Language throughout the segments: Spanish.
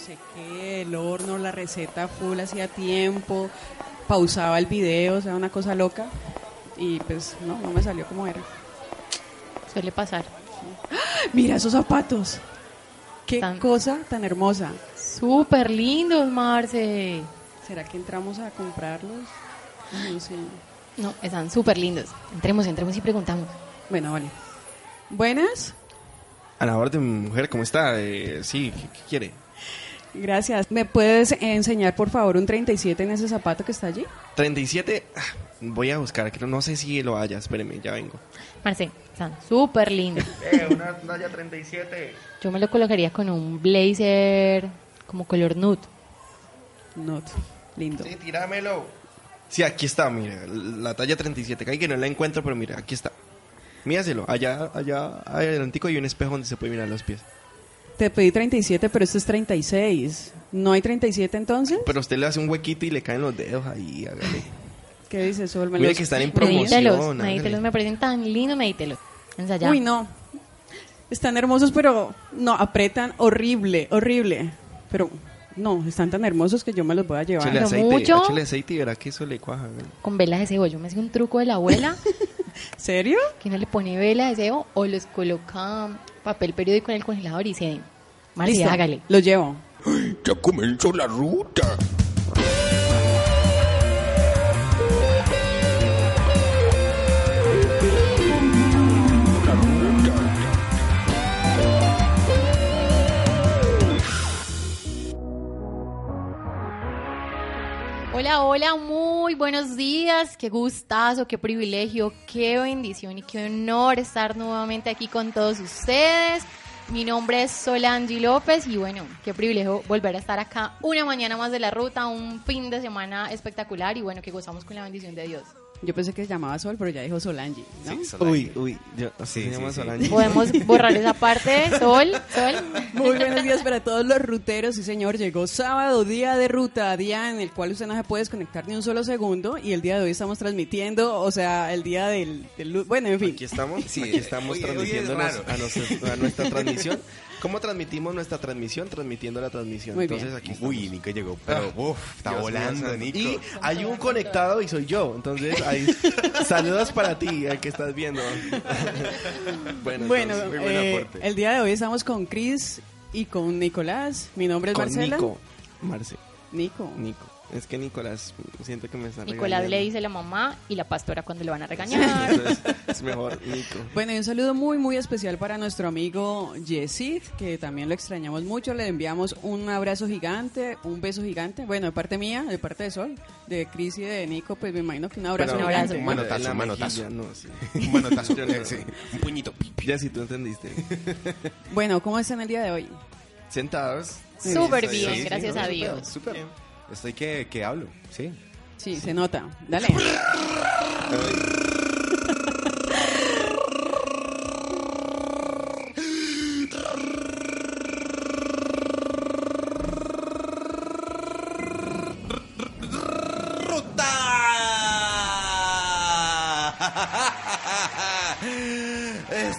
sé qué, el horno, la receta full hacía tiempo, pausaba el video, o sea, una cosa loca. Y pues no, no me salió como era. Suele pasar. Mira esos zapatos. Qué Tan- cosa tan hermosa. Súper lindos, Marce. ¿Será que entramos a comprarlos? No sé. No, están súper lindos. Entremos, entremos y preguntamos. Bueno, vale. Buenas. A la orden, mujer, ¿cómo está? Eh, sí, ¿qué, qué quiere? Gracias. ¿Me puedes enseñar, por favor, un 37 en ese zapato que está allí? 37, ah, voy a buscar, que no, sé si lo haya, espéreme, ya vengo. Marce, están súper lindos. Eh, una talla 37. Yo me lo colocaría con un blazer como color nude. Not. Lindo. Sí, tíramelo. Sí, aquí está, mire, la talla 37, que que no la encuentro, pero mira, aquí está. Míaselo, allá, allá, adelantico hay un espejo donde se puede mirar los pies. Te pedí 37, pero este es 36. ¿No hay 37 entonces? Pero usted le hace un huequito y le caen los dedos ahí, hágale. ¿Qué dices, Sol? ¿Me Mire los- que están en promoción. medítelos, me parecen tan lindos, medítelos. Ensayá. Uy, no. Están hermosos, pero no, apretan horrible, horrible. Pero no, están tan hermosos que yo me los voy a llevar. Échale aceite, mucho. échale aceite y verá que eso le cuaja. hágale. Con velas de cebo. Yo me hacía un truco de la abuela ¿Serio? que uno le pone vela de cebo o los coloca papel periódico en el congelador y se... Marce, Listo, hágale. Lo llevo. Ya comenzó la ruta. La ruta. Hola, hola, muy buenos días. Qué gustazo, qué privilegio, qué bendición y qué honor estar nuevamente aquí con todos ustedes. Mi nombre es Solangi López y bueno, qué privilegio volver a estar acá una mañana más de la ruta, un fin de semana espectacular y bueno, que gozamos con la bendición de Dios. Yo pensé que se llamaba Sol, pero ya dijo Solange, ¿no? Uy, uy, yo, Sí, se llama sí, sí. Solange. Podemos borrar esa parte, Sol, Sol. Muy buenos días para todos los ruteros. Sí, señor, llegó sábado, día de ruta, día en el cual usted no se puede desconectar ni un solo segundo. Y el día de hoy estamos transmitiendo, o sea, el día del. del bueno, en fin. Aquí estamos, Sí, aquí estamos hoy es a, nuestra, a nuestra transmisión. ¿Cómo transmitimos nuestra transmisión? Transmitiendo la transmisión. Muy Entonces bien. aquí estamos. Uy, Nico llegó, pero uf, está Dios volando. Nico. Y hay un conectado y soy yo. Entonces, ahí, saludos para ti, al que estás viendo. bueno, Bueno, entonces, muy buen eh, aporte. el día de hoy estamos con Chris y con Nicolás. Mi nombre es con Marcela. Nico. Marce, Nico. Nico. Es que Nicolás, siento que me está Nicolás regañando. le dice la mamá y la pastora cuando le van a regañar. Entonces, es mejor Nico. Bueno, y un saludo muy, muy especial para nuestro amigo Yesid, que también lo extrañamos mucho. Le enviamos un abrazo gigante, un beso gigante. Bueno, de parte mía, de parte de Sol, de Chris y de Nico, pues me imagino que un abrazo Pero- un abrazo. gigante. Un manotazo, un manotazo. no, sí. Un manotazo, Yo no. eh, sí, un puñito. Ya si tú entendiste. Bueno, ¿cómo están el día de hoy? Sentados. Súper Sí, bien, sí, gracias sí, a Dios. Súper. Bien. Estoy que, que hablo, sí. Sí, se nota. Dale.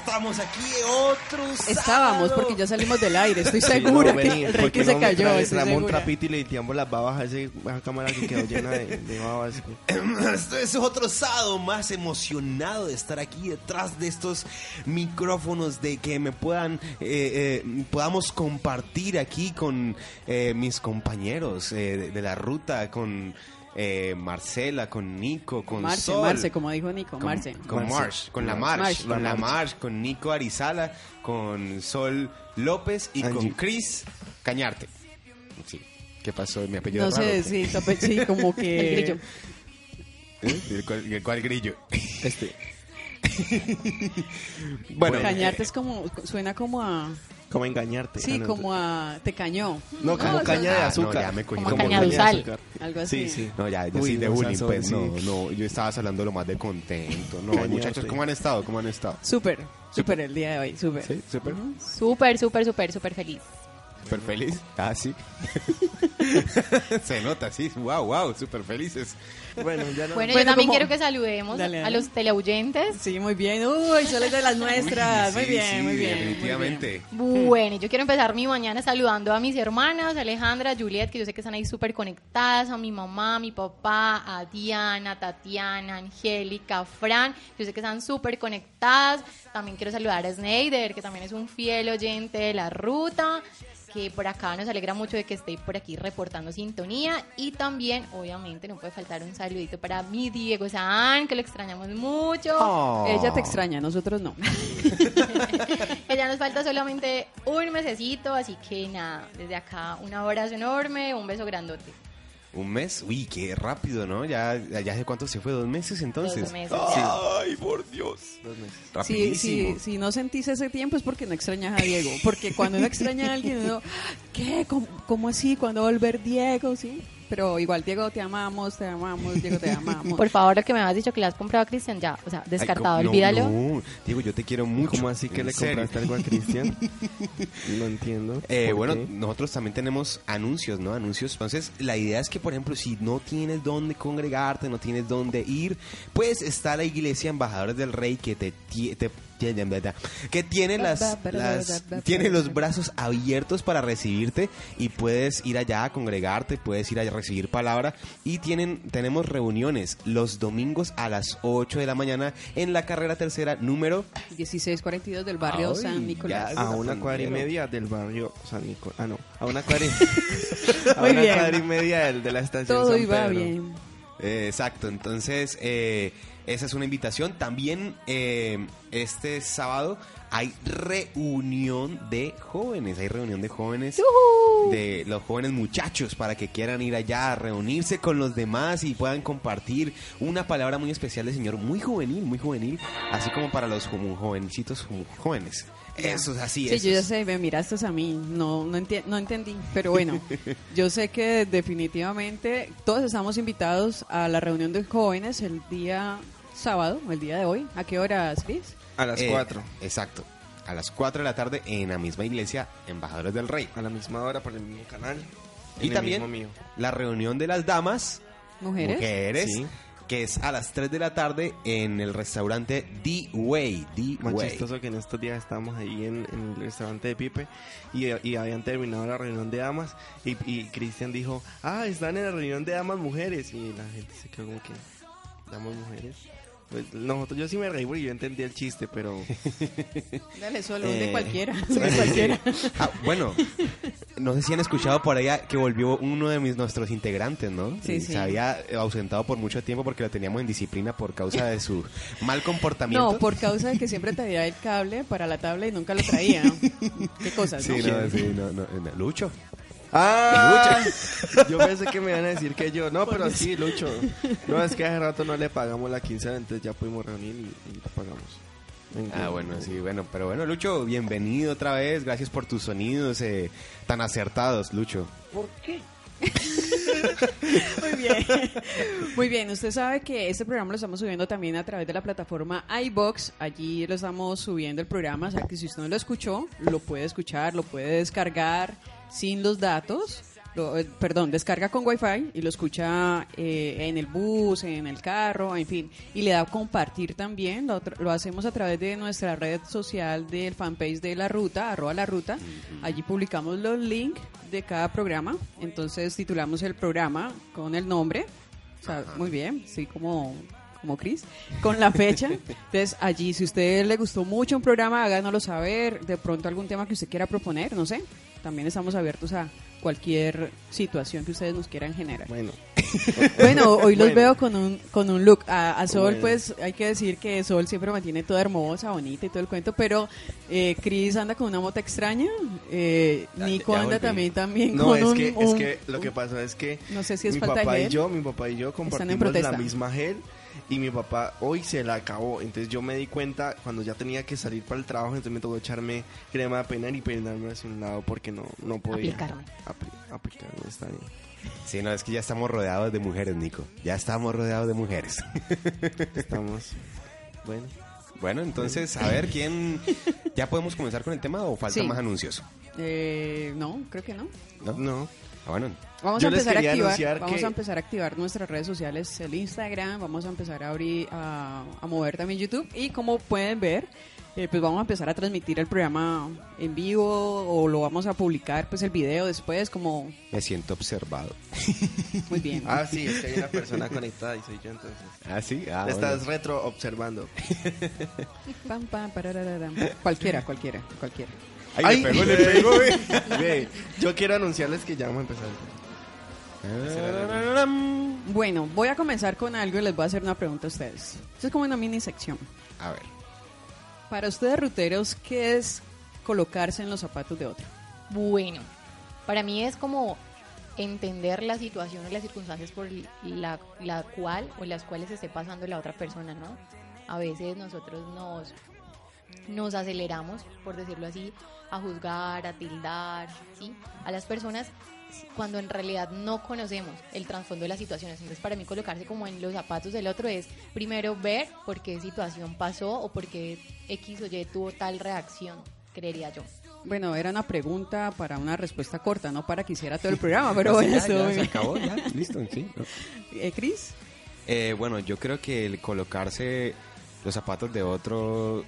Estamos aquí otro Estábamos, sábado. porque ya salimos del aire. Estoy Sí, segura no, que vení, el rey porque que se no, cayó. trapito y le limpiamos las babas a esa cámara que quedó llena de, de babas. Este es otro sábado más emocionado de estar aquí detrás de estos micrófonos, de que me puedan, eh, eh, podamos compartir aquí con eh, mis compañeros eh, de, de la ruta, con eh, Marcela, con Nico, con Marce, Sol. Marce, como dijo Nico, Con, Marce. con Marce. Marsh, con la. Marsh, Marsh. con la. Marsh, con Nico Arizala, con Sol López y con Angie. Chris Cañarte. Sí. ¿Qué pasó? Mi apellido No es raro, sé, ¿o qué? sí, tope- sí, como que... El grillo. ¿Eh? ¿El cuál, el cuál grillo? Este. Bueno, Cañarte es como, suena como a... Como engañarte. Sí, Ah, no, como a... Te cañó. No, como No, caña de ah, no, azúcar. ya me cogí. Como Como caña de azúcar. Algo así. Sí, sí. No, ya, ya Uy, sí de no, bullying, pues sí. no, no, yo estaba hablando lo más de contento. No, Cañarte. muchachos, ¿cómo han estado? ¿Cómo han estado? Súper, súper el día de hoy, súper. ¿Sí? ¿Súper? Súper, súper, súper, súper feliz. Súper feliz. Ah, sí. Se nota, sí. Wow, wow, súper felices. Bueno, ya no. Bueno, Bueno, yo también como- quiero que saludemos Dale, a los teleoyentes. Sí, muy bien. Uy, Sol es de las nuestras. muy Sí, bien, sí, muy bien. muy Definitivamente. Bueno, y yo quiero empezar mi mañana saludando a mis hermanas, Alejandra, Juliet, que yo sé que están ahí súper conectadas, a mi mamá, a mi papá, a Diana, Tatiana, Angélica, Fran, yo sé que están súper conectadas. También quiero saludar a Sneider, que también es un fiel oyente de la ruta, que por acá nos alegra mucho de que esté por aquí reportando sintonía. Y también, obviamente, no puede faltar un saludito para mi Diego San, que lo extrañamos mucho. Oh. bien. Ella te extraña, nosotros no. ya nos falta solamente un mesecito, así que nada, desde acá un abrazo enorme, un beso grandote. Un mes. Uy, qué rápido, ¿no? Ya, ya hace cuánto se fue, dos meses entonces. Dos meses. Ay, por Dios. Dos meses. Si, Rapidísimo. si, si no sentís ese tiempo es porque no extrañas a Diego. Porque cuando uno extraña a alguien, uno, ¿qué? ¿Cómo, cómo así? ¿Cuándo va a volver Diego? ¿Sí? Pero igual, Diego, te amamos, te amamos, Diego, te amamos. Por favor, lo que me has dicho que le has comprado a Cristian, ya, o sea, descartado, Ay, no, olvídalo. No, Diego, yo te quiero mucho. ¿Cómo así que le serio. compraste algo a Cristian? No entiendo. Eh, ¿Por bueno, qué? nosotros también tenemos anuncios, ¿no? Anuncios. Entonces, la idea es que, por ejemplo, si no tienes dónde congregarte, no tienes dónde ir, pues está la iglesia Embajadores del Rey que te, tie- te que tiene las, las- tiene los brazos abiertos para recibirte y puedes ir allá a congregarte, puedes ir a recibir palabra y tienen tenemos reuniones los domingos a las 8 de la mañana en la carrera tercera número 1642 del barrio Ay, San Nicolás. ya. A una cuadra y media del barrio San Nicolás. Ah, no. A una cuadra y, a una cuadra y media del- de la estación Todo San iba Pedro. bien. Eh, exacto, entonces eh, esa es una invitación. También eh, este sábado hay reunión de jóvenes, hay reunión de jóvenes, de los jóvenes muchachos para que quieran ir allá a reunirse con los demás y puedan compartir una palabra muy especial del Señor, muy juvenil, muy juvenil, así como para los joven- jovencitos jo- jóvenes. Eso es así, Sí, eso yo ya es. sé, me miraste a mí, no, no, enti- no entendí, pero bueno, yo sé que definitivamente todos estamos invitados a la reunión de jóvenes el día sábado, el día de hoy. ¿A qué horas, Cris? A las Eh, cuatro. Exacto. A las 4 de la tarde en la misma iglesia, Embajadores del Rey. A la misma hora por el mismo canal. Y también mismo mío. la reunión de las damas, ¿Mujeres? mujeres, Sí. Que es a las 3 de la tarde en el restaurante The Way. The Más chistoso que en estos días estábamos ahí en, en el restaurante de Pipe y, y habían terminado la reunión de damas y, y Cristian dijo, ah, están en la reunión de damas mujeres y la gente se quedó como que, damas mujeres. Pues nosotros, yo sí me reí porque yo entendí el chiste, pero Dale, solo, Eh, de cualquiera, de cualquiera. Ah, bueno, no sé si han escuchado por allá que volvió uno de mis, nuestros integrantes, ¿no? Sí, Se sí. había ausentado por mucho tiempo porque lo teníamos en disciplina por causa de su mal comportamiento. No, por causa de que siempre traía el cable para la tabla y nunca lo traía. Qué cosas, Sí, ¿no? no, sí, no, no, no. Lucho. ¡Ah! Yo pensé que me iban a decir que yo. No, pero sí, Lucho. No, es que hace rato no le pagamos la quincena, entonces ya pudimos reunir y, y lo pagamos. Ah, bueno, sí, bueno, pero bueno, Lucho, bienvenido otra vez, gracias por tus sonidos eh, tan acertados, Lucho. Muy bien. Muy bien. Usted sabe que este programa lo estamos subiendo también a través de la plataforma iBox. Allí lo estamos subiendo el programa. O sea que si usted no lo escuchó, lo puede escuchar, lo puede descargar sin los datos. Lo- eh, perdón, descarga con Wi-Fi y lo escucha eh, en el bus, en el carro, en fin. Y le da compartir también. Lo, hacemos a través de nuestra red social del fanpage de La Ruta, arroba La Ruta. Allí publicamos los links de cada programa. Entonces titulamos el programa con el nombre. O sea, muy bien, sí, como como Chris, con la fecha. Entonces, allí, si a usted le gustó mucho un programa, háganoslo saber. De pronto, algún tema que usted quiera proponer, no sé. También estamos abiertos a cualquier situación que ustedes nos quieran generar. Bueno, Bueno, hoy los Bueno. veo con un, con un look. A, a Sol, Bueno. pues hay que decir que Sol siempre mantiene toda hermosa, bonita y todo el cuento, pero eh, Chris anda con una moto extraña. Eh, Ya- Nico ya anda también, también no, con es un, que, es un- que lo que pasa es que No sé si es mi papá y yo, mi papá y yo compartimos la misma gel y mi papá hoy se la acabó. Entonces yo me di cuenta cuando ya tenía que salir para el trabajo, entonces me tocó echarme crema de peinar y peinarme hacia un lado porque no, no podía. Aplicarme. Apli- aplicarme, está bien. Sí, no, es que ya estamos rodeados de mujeres, Nico. Ya estamos rodeados de mujeres. Estamos. Bueno. Bueno, entonces, a ver, ¿quién, ¿Ya podemos comenzar con el tema o falta Sí. más anuncios? Eh, no, creo que no. ¿No? No. Ah, bueno. Vamos a empezar a activar, vamos que- a empezar a activar nuestras redes sociales, el Instagram, vamos a empezar a abrir, a, a mover también YouTube y como pueden ver, eh, pues vamos a empezar a transmitir el programa en vivo o lo vamos a publicar, pues el video después, como Me siento observado. muy bien. Ah, sí, es que hay una persona conectada y soy yo entonces. Ah, sí. Ah, bueno. estás retro observando. Pam, pam. Cualquiera, cualquiera, cualquiera. Ay, le pegó, le pegó. Ve, yo quiero anunciarles que ya vamos a empezar. Bueno, voy a comenzar con algo y les voy a hacer una pregunta a ustedes. Esto es como una mini sección. A ver. Para ustedes, ruteros, ¿qué es colocarse en los zapatos de otro? Bueno, para mí es como entender la situación y las circunstancias por la, la cual o las cuales esté pasando la otra persona, ¿no? A veces nosotros nos, nos aceleramos, por decirlo así, a juzgar, a tildar, ¿sí? A las personas cuando en realidad no conocemos el trasfondo de las situaciones. Entonces, para mí colocarse como en los zapatos del otro es primero ver por qué situación pasó o por qué X o Y tuvo tal reacción, creería yo. Bueno, era una pregunta para una respuesta corta, no para que hiciera todo el programa, pero bueno, ya, ya, se acabó, ya. Listo, sí. ¿no? Eh, Cris, Eh, bueno, yo creo que el colocarse los zapatos de otro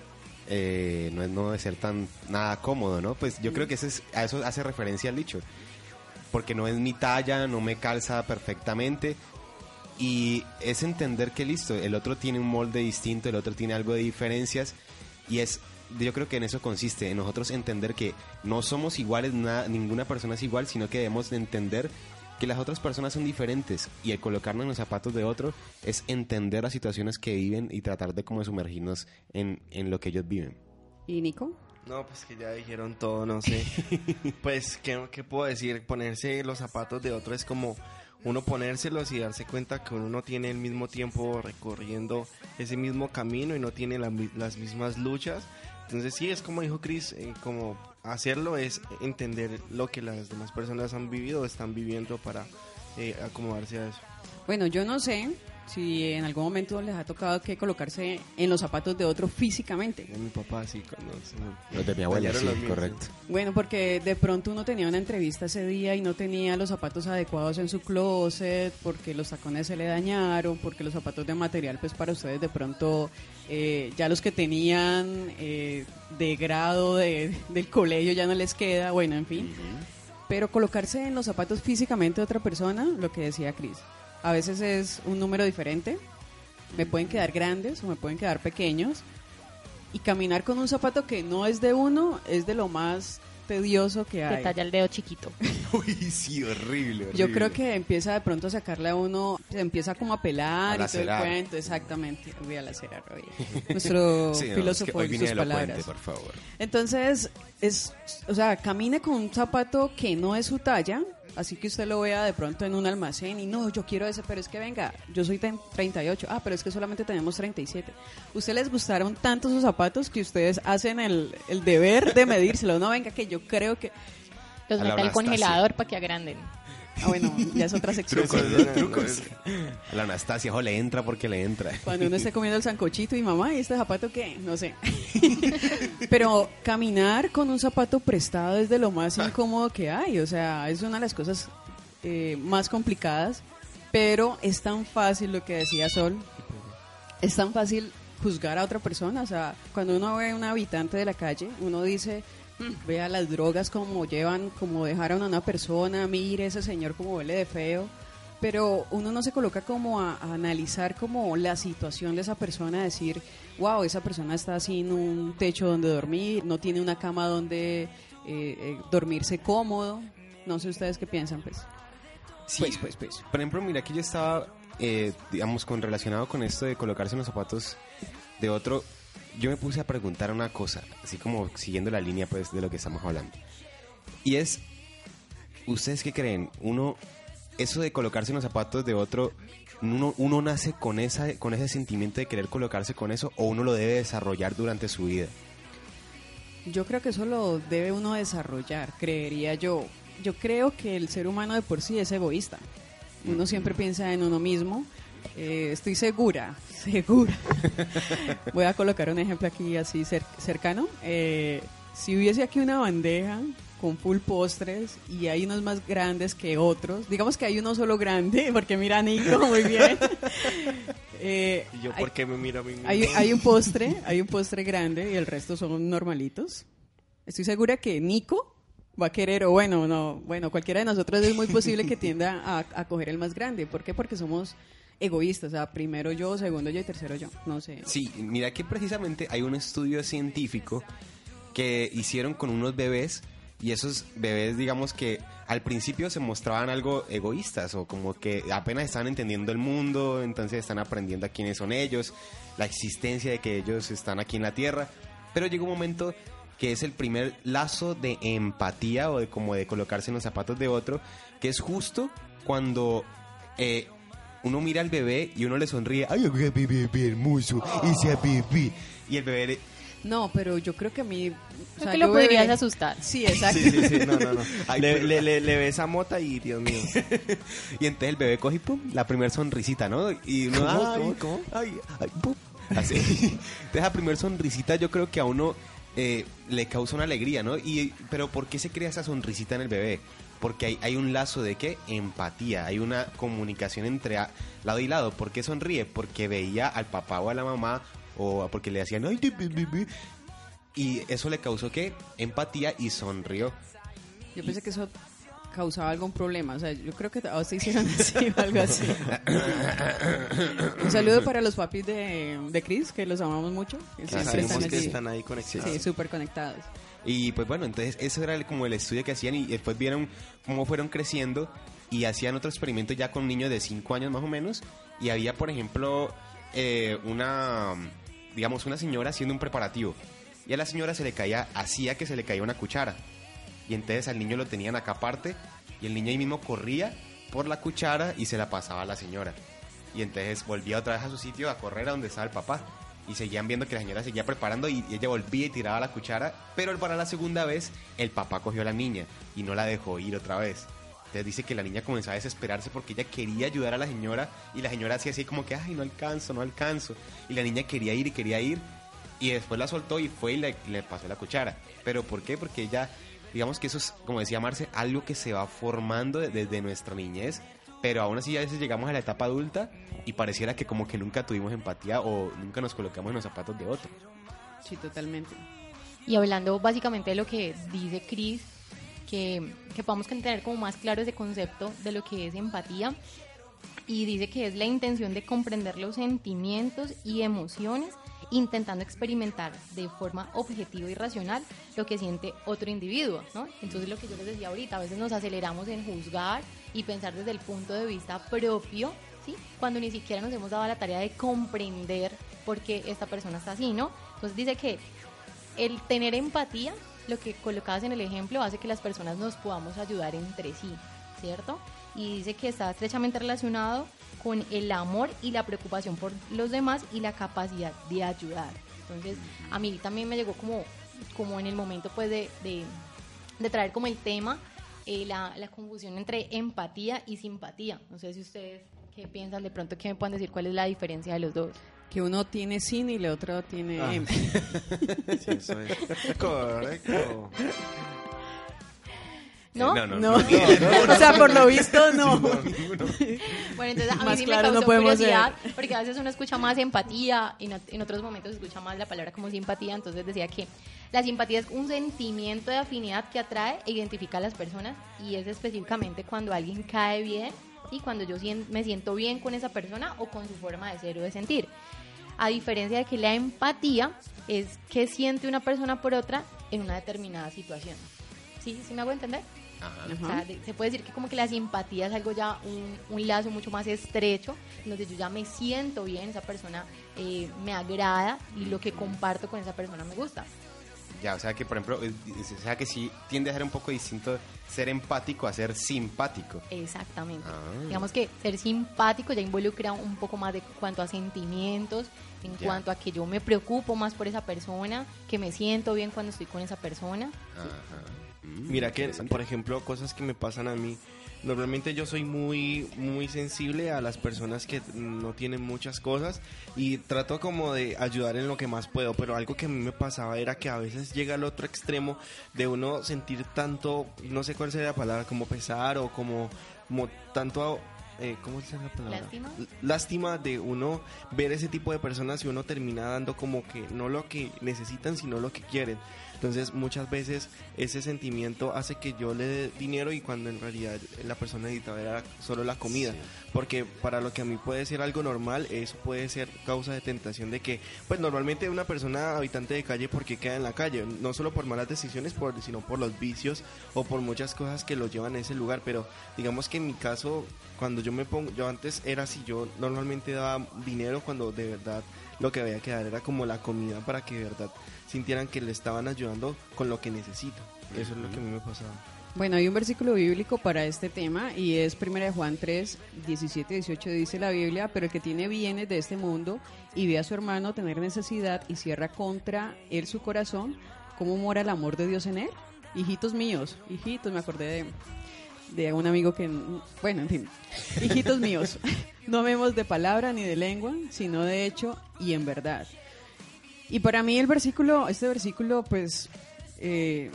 eh, no es no debe ser tan nada cómodo, ¿no? Pues yo creo que ese es- a eso hace referencia el dicho. Porque no es mi talla, no me calza perfectamente. Y es entender que listo, el otro tiene un molde distinto, el otro tiene algo de diferencias. Y es, yo creo que en eso consiste, en nosotros entender que no somos iguales, nada, ninguna persona es igual, sino que debemos de entender que las otras personas son diferentes y el colocarnos en los zapatos de otro es entender las situaciones que viven y tratar de como sumergirnos en, en lo que ellos viven. ¿y Nico? No, pues que ya dijeron todo, no sé. pues, ¿qué, ¿qué puedo decir? Ponerse los zapatos de otro es como uno ponérselos y darse cuenta que uno no tiene el mismo tiempo recorriendo ese mismo camino y no tiene la las mismas luchas. Entonces sí, es como dijo Chris, eh, como hacerlo es entender lo que las demás personas han vivido o están viviendo para eh, acomodarse a eso. Bueno, yo no sé si en algún momento les ha tocado que colocarse en los zapatos de otro físicamente. Mi papá sí, Los de mi abuela, sí, correcto. Bueno, porque de pronto uno tenía una entrevista ese día y no tenía los zapatos adecuados en su closet, porque los tacones se le dañaron, porque los zapatos de material, pues para ustedes de pronto eh, ya los que tenían eh, de grado de- del colegio ya no les queda, bueno, en fin. Pero colocarse en los zapatos físicamente de otra persona, lo que decía Cris, a veces es un número diferente, me pueden quedar grandes o me pueden quedar pequeños, y caminar con un zapato que no es de uno es de lo más tedioso que Te hay. talla el dedo chiquito. Uy, sí, horrible, Yo horrible. creo que empieza de pronto a sacarle a uno, se empieza como a pelar A y todo el cuento, exactamente. Voy a lacerar hoy. Nuestro Sí, no, es filósofo que hoy sus palabras. por favor. Entonces, es, o sea, camine con un zapato que no es su talla, así que usted lo vea de pronto en un almacén y no, yo quiero ese, pero es que venga, yo soy ten- 38, ah, pero es que solamente tenemos 37. ¿Usted les gustaron tanto sus zapatos que ustedes hacen el, el deber de medírselo? No, venga, que yo creo que... Los A la mete al congelador para que agranden. Ah, bueno, ya es otra sección. Trucos, Sí. trucos. La Anastasia, le entra porque le entra. Cuando uno esté comiendo el sancochito y mamá, ¿y este zapato qué? No sé. Pero caminar con un zapato prestado es de lo más incómodo que hay. O sea, es una de las cosas eh, más complicadas. Pero es tan fácil lo que decía Sol. Es tan fácil juzgar a otra persona. O sea, cuando uno ve a un habitante de la calle, uno dice, "Mm, vea las drogas como llevan, como dejaron a una persona, mire ese señor como huele de feo pero uno no se coloca como a, a analizar como la situación de esa persona, a decir, wow, esa persona está sin un techo donde dormir, no tiene una cama donde eh, eh, dormirse cómodo. No sé ustedes qué piensan, pues. Sí, Pues, pues, pues. Por ejemplo, mira que yo estaba, eh, digamos, con relacionado con esto de colocarse en los zapatos de otro, yo me puse a preguntar una cosa, así como siguiendo la línea pues de lo que estamos hablando. Y es, ¿ustedes qué creen? Uno, eso de colocarse en los zapatos de otro, uno, uno nace con, esa, con ese sentimiento de querer colocarse con eso o uno lo debe desarrollar durante su vida. Yo creo que eso lo debe uno desarrollar, creería yo. Yo creo que el ser humano de por sí es egoísta. Uno siempre piensa en uno mismo Eh, estoy segura, segura. Voy a colocar un ejemplo aquí así cer- cercano. Eh, si hubiese aquí una bandeja con full postres y hay unos más grandes que otros, digamos que hay uno solo grande, porque mira a Nico muy bien. Eh, ¿Y yo hay- por qué me miro a mí mismo? hay, hay un postre, hay un postre grande y el resto son normalitos. Estoy segura que Nico va a querer, o bueno, no, bueno, cualquiera de nosotros es muy posible que tienda a, a coger el más grande. ¿Por qué? Porque somos egoístas, o sea, primero yo, segundo yo y tercero yo. No sé. Sí, mira que precisamente hay un estudio científico que hicieron con unos bebés y esos bebés, digamos que al principio se mostraban algo egoístas o como que apenas están entendiendo el mundo, entonces están aprendiendo a quiénes son ellos, la existencia de que ellos están aquí en la Tierra, pero llega un momento que es el primer lazo de empatía o de como de colocarse en los zapatos de otro, que es justo cuando eh, uno mira al bebé y uno le sonríe, ay, qué bebé hermoso, ese bebé, y el bebé le- No, pero yo creo que a mí... o sea, que lo podrías bebé- asustar. Sí, exacto. Sí, sí, sí, no, no, no. Ay, le, le, le, le ves a mota y Dios mío. Y entonces el bebé coge y pum, la primera sonrisita, ¿no? Y uno, ¿Cómo, ay, cómo, cómo? ay, ay, pum. Así. Entonces la primera sonrisita yo creo que a uno eh, le causa una alegría, ¿no? Y, pero ¿por qué se crea esa sonrisita en el bebé? Porque hay, hay un lazo de qué? Empatía, hay una comunicación entre a- lado y lado. ¿Por qué sonríe? Porque veía al papá o a la mamá o porque le hacían, ay, bi, bi, bi". y eso le causó qué? Empatía y sonrió. Yo pensé que eso causaba algún problema. O sea, yo creo que a te hicieron así o algo así. Un saludo para los papis de, de Chris, que los amamos mucho. que Que están ahí conectados. Sí, súper conectados. Y pues bueno, entonces eso era como el estudio que hacían y después vieron cómo fueron creciendo y hacían otro experimento ya con niños de 5 años más o menos. Y había por ejemplo eh, una, digamos, una señora haciendo un preparativo. Y a la señora se le caía, hacía que se le caía una cuchara. Y entonces al niño lo tenían acá aparte y el niño ahí mismo corría por la cuchara y se la pasaba a la señora. Y entonces volvía otra vez a su sitio a correr a donde estaba el papá y seguían viendo que la señora seguía preparando y ella volvía y tiraba la cuchara, pero para la segunda vez el papá cogió a la niña y no la dejó ir otra vez. Entonces dice que la niña comenzó a desesperarse porque ella quería ayudar a la señora y la señora hacía así como que, ay, no alcanzo, no alcanzo. Y la niña quería ir y quería ir y después la soltó y fue y le, le pasó la cuchara. ¿Pero por qué? Porque ella, digamos que eso es, como decía Marce, algo que se va formando de- desde nuestra niñez, pero aún así a veces llegamos a la etapa adulta y pareciera que como que nunca tuvimos empatía o nunca nos colocamos en los zapatos de otro. Sí, totalmente. Y hablando básicamente de lo que dice Chris, que, que podamos tener como más claro ese concepto de lo que es empatía. Y dice que es la intención de comprender los sentimientos y emociones, intentando experimentar de forma objetiva y racional lo que siente otro individuo, ¿no? Entonces lo que yo les decía ahorita, a veces nos aceleramos en juzgar y pensar desde el punto de vista propio, ¿sí? Cuando ni siquiera nos hemos dado la tarea de comprender por qué esta persona está así, ¿no? Entonces dice que el tener empatía, lo que colocabas en el ejemplo, hace que las personas nos podamos ayudar entre sí, ¿cierto? Y dice que está estrechamente relacionado con el amor y la preocupación por los demás y la capacidad de ayudar. Entonces, a mí también me llegó como, como en el momento pues de, de, de traer como el tema eh, la, la confusión entre empatía y simpatía. No sé si ustedes qué piensan de pronto, qué me pueden decir cuál es la diferencia de los dos. Que uno tiene sin y el otro tiene Ah. em. Sí, eso es. Correcto. ¿No? No, no, No, no. o sea, por lo visto no. Bueno, entonces a mí Más sí claro me no causó podemos curiosidad, porque a veces uno escucha más empatía, y en, ot- en otros momentos escucha más la palabra como simpatía, entonces decía que la simpatía es un sentimiento de afinidad que atrae e identifica a las personas, y es específicamente cuando alguien cae bien, y cuando yo sien- me siento bien con esa persona o con su forma de ser o de sentir. A diferencia de que la empatía es que siente una persona por otra en una determinada situación. ¿Sí? ¿Sí me hago entender? Ajá. O sea, se puede decir que como que la simpatía es algo ya, un, un lazo mucho más estrecho, donde yo ya me siento bien, esa persona eh, me agrada y lo que comparto con esa persona me gusta. Ya, o sea que por ejemplo, o sea que sí tiende a ser un poco distinto ser empático a ser simpático. Exactamente. Ah. Digamos que ser simpático ya involucra un poco más de cuanto a sentimientos, en Ya. cuanto a que yo me preocupo más por esa persona, que me siento bien cuando estoy con esa persona. Ajá. Mm, Mira que, por ejemplo, cosas que me pasan a mí normalmente yo soy muy, muy sensible a las personas que no tienen muchas cosas y trato como de ayudar en lo que más puedo, pero algo que a mí me pasaba era que a veces llega al otro extremo de uno sentir tanto, no sé cuál sería la palabra, como pesar o como, como tanto eh, ¿cómo se llama la palabra? ¿Lástima? Lástima de uno ver ese tipo de personas y uno termina dando como que no lo que necesitan, sino lo que quieren. Entonces muchas veces ese sentimiento hace que yo le dé dinero y cuando en realidad la persona necesitaba era solo la comida. Porque para lo que a mí puede ser algo normal, eso puede ser causa de tentación de que, pues normalmente una persona habitante de calle, porque queda en la calle? No solo por malas decisiones, por, sino por los vicios o por muchas cosas que lo llevan a ese lugar. Pero digamos que en mi caso, cuando yo me pongo, yo antes era así, yo normalmente daba dinero cuando de verdad lo que había que dar era como la comida para que de verdad sintieran que le estaban ayudando con lo que necesitan. Eso es lo que a mí me pasaba. Bueno, hay un versículo bíblico para este tema y es 1 Juan 3, 17 y 18 dice la Biblia, pero el que tiene bienes de este mundo y ve a su hermano tener necesidad y cierra contra él su corazón, ¿cómo mora el amor de Dios en él? Hijitos míos, hijitos, me acordé de, de un amigo que, bueno, en fin, hijitos míos, no vemos de palabra ni de lengua, sino de hecho y en verdad. Y para mí el versículo, este versículo, pues, eh,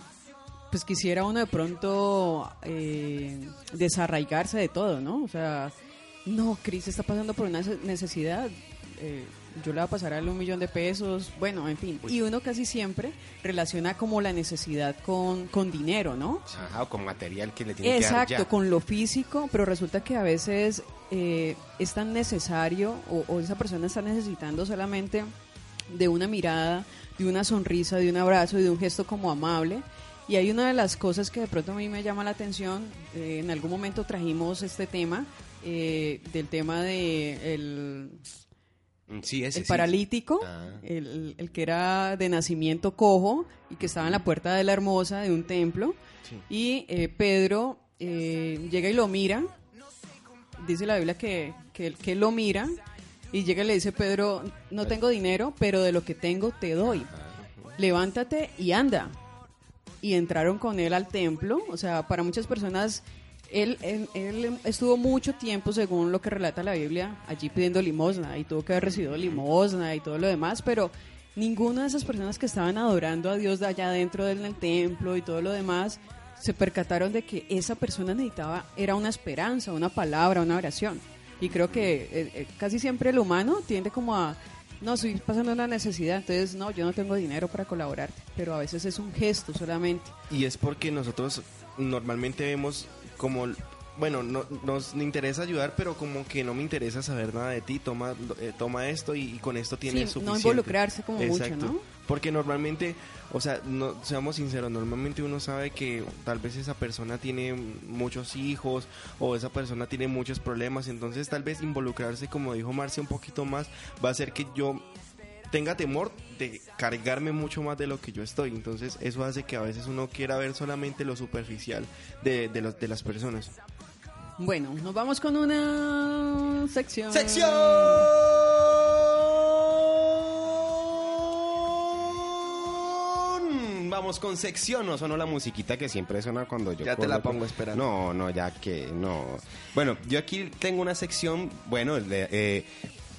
pues quisiera uno de pronto eh, desarraigarse de todo, ¿no? O sea, no, Cris está pasando por una nece- necesidad, eh, yo le voy a pasar a un millón de pesos, bueno, en fin. Y uno casi siempre relaciona como la necesidad con, con dinero, ¿no? Ajá, o con material que le tiene que dar Exacto, ya. con lo físico, pero resulta que a veces eh, es tan necesario o, o esa persona está necesitando solamente de una mirada, de una sonrisa, de un abrazo y de un gesto como amable. Y hay una de las cosas que de pronto a mí me llama la atención, eh, en algún momento trajimos este tema, eh, del tema de el, Mm, Sí, ese el sí. paralítico, Ah. el, el que era de nacimiento cojo y que estaba en la puerta de la hermosa de un templo. Y eh, Pedro llega y lo mira. Dice la Biblia que, que, lo mira y llega y le dice Pedro, no tengo dinero, pero de lo que tengo te doy. Levántate y anda. Y entraron con él al templo. O sea, para muchas personas, él, él, él estuvo mucho tiempo, según lo que relata la Biblia, allí pidiendo limosna y tuvo que haber recibido limosna y todo lo demás, pero ninguna de esas personas que estaban adorando a Dios de allá dentro del templo y todo lo demás se percataron de que esa persona necesitaba, era una esperanza, una palabra, una oración. Y creo que eh, eh, casi siempre el humano tiende como a, no, estoy pasando una necesidad, entonces no, yo no tengo dinero para colaborarte, pero a veces es un gesto solamente. Y es porque nosotros normalmente vemos como, bueno, no, nos interesa ayudar, pero como que no me interesa saber nada de ti, toma, eh, toma esto y, y con esto tienes Sí, no suficiente. involucrarse como mucho. ¿no? Porque normalmente, o sea, no, seamos sinceros, normalmente uno sabe que tal vez esa persona tiene muchos hijos o esa persona tiene muchos problemas, entonces tal vez involucrarse, como dijo Marcia, un poquito más va a hacer que yo tenga temor de cargarme mucho más de lo que yo estoy. Entonces eso hace que a veces uno quiera ver solamente lo superficial de, de, los, de las personas. Bueno, nos vamos con una sección. ¡Sección! Vamos con sección, no sonó la musiquita que siempre suena cuando yo Ya te la pongo esperando. No, no, ya que no. Bueno, yo aquí tengo una sección, bueno, de- eh,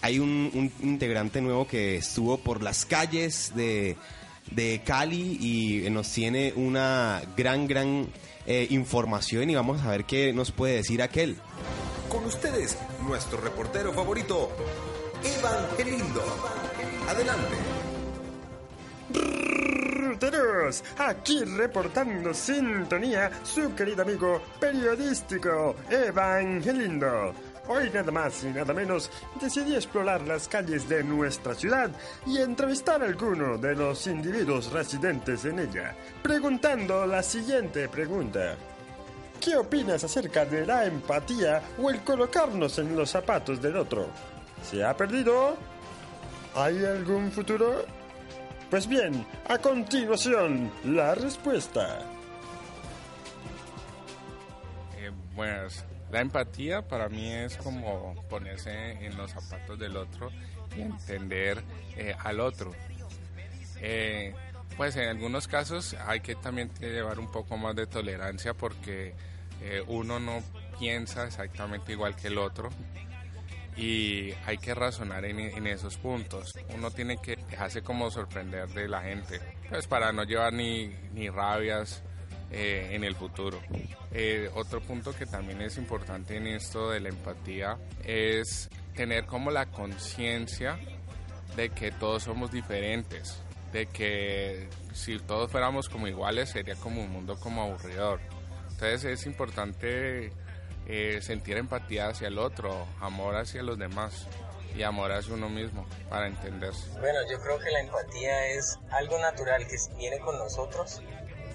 hay un, un integrante nuevo que estuvo por las calles de, de Cali y nos tiene una gran, gran eh, información y vamos a ver qué nos puede decir aquel. Con ustedes, nuestro reportero favorito, Evangelindo. Adelante. Ruteros, aquí reportando sintonía su querido amigo periodístico Evangelindo. Hoy nada más y nada menos decidí explorar las calles de nuestra ciudad y entrevistar a alguno de los individuos residentes en ella, preguntando la siguiente pregunta. ¿Qué opinas acerca de la empatía o el colocarnos en los zapatos del otro? ¿Se ha perdido? ¿Hay algún futuro? Pues bien, a continuación, la respuesta. Eh, buenas. La empatía para mí es como ponerse en los zapatos del otro y entender eh, al otro. Eh, pues en algunos casos hay que también llevar un poco más de tolerancia porque eh, uno no piensa exactamente igual que el otro y hay que razonar en, en esos puntos. Uno tiene que dejarse como sorprender de la gente, pues para no llevar ni, ni rabias eh, en el futuro. Eh, otro punto que también es importante en esto de la empatía es tener como la conciencia de que todos somos diferentes, de que si todos fuéramos como iguales sería como un mundo como aburridor. Entonces es importante eh, sentir empatía hacia el otro, amor hacia los demás y amor hacia uno mismo para entenderse. Bueno, yo creo que la empatía es algo natural que viene con nosotros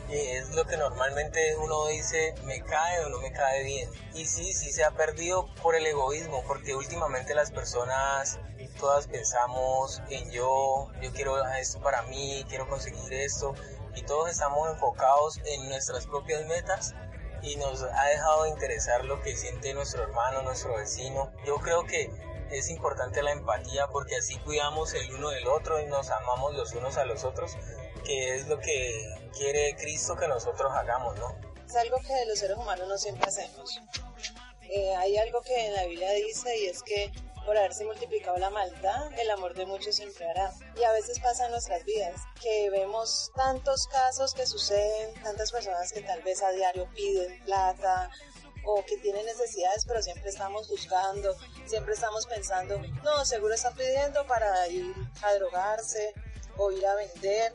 y es lo que normalmente uno dice, me cae o no me cae bien. Y sí, sí se ha perdido por el egoísmo, porque últimamente las personas todas pensamos en yo, yo quiero esto para mí, quiero conseguir esto, y todos estamos enfocados en nuestras propias metas y nos ha dejado de interesar lo que siente nuestro hermano, nuestro vecino. Yo creo que es importante la empatía porque así cuidamos el uno del otro y nos amamos los unos a los otros, que es lo que quiere Cristo que nosotros hagamos, ¿no? Es algo que los seres humanos no siempre hacemos. Eh, hay algo que en la Biblia dice y es que por haberse multiplicado la maldad, el amor de muchos se enfriará. Y a veces pasa en nuestras vidas que vemos tantos casos que suceden, tantas personas que tal vez a diario piden plata o que tienen necesidades, pero siempre estamos buscando, siempre estamos pensando, no, seguro están pidiendo para ir a drogarse o ir a vender.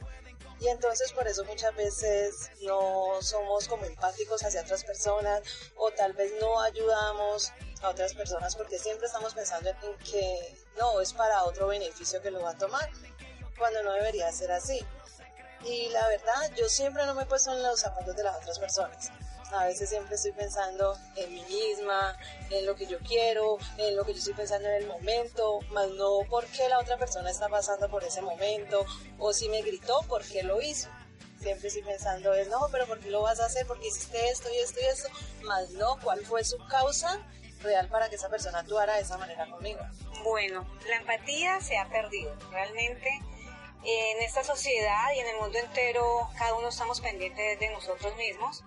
Y entonces por eso muchas veces no somos como empáticos hacia otras personas o tal vez no ayudamos a otras personas porque siempre estamos pensando en que no, es para otro beneficio que lo va a tomar, cuando no debería ser así. Y la verdad, yo siempre no me he puesto en los zapatos de las otras personas. A veces siempre estoy pensando en mí misma, en lo que yo quiero, en lo que yo estoy pensando en el momento, más no por qué la otra persona está pasando por ese momento, o si me gritó, por qué lo hizo. Siempre estoy pensando en, no, pero ¿por qué lo vas a hacer? Porque hiciste esto y esto y esto, más no, ¿cuál fue su causa real para que esa persona actuara de esa manera conmigo. Bueno, la empatía se ha perdido. Realmente en esta sociedad y en el mundo entero cada uno estamos pendientes de nosotros mismos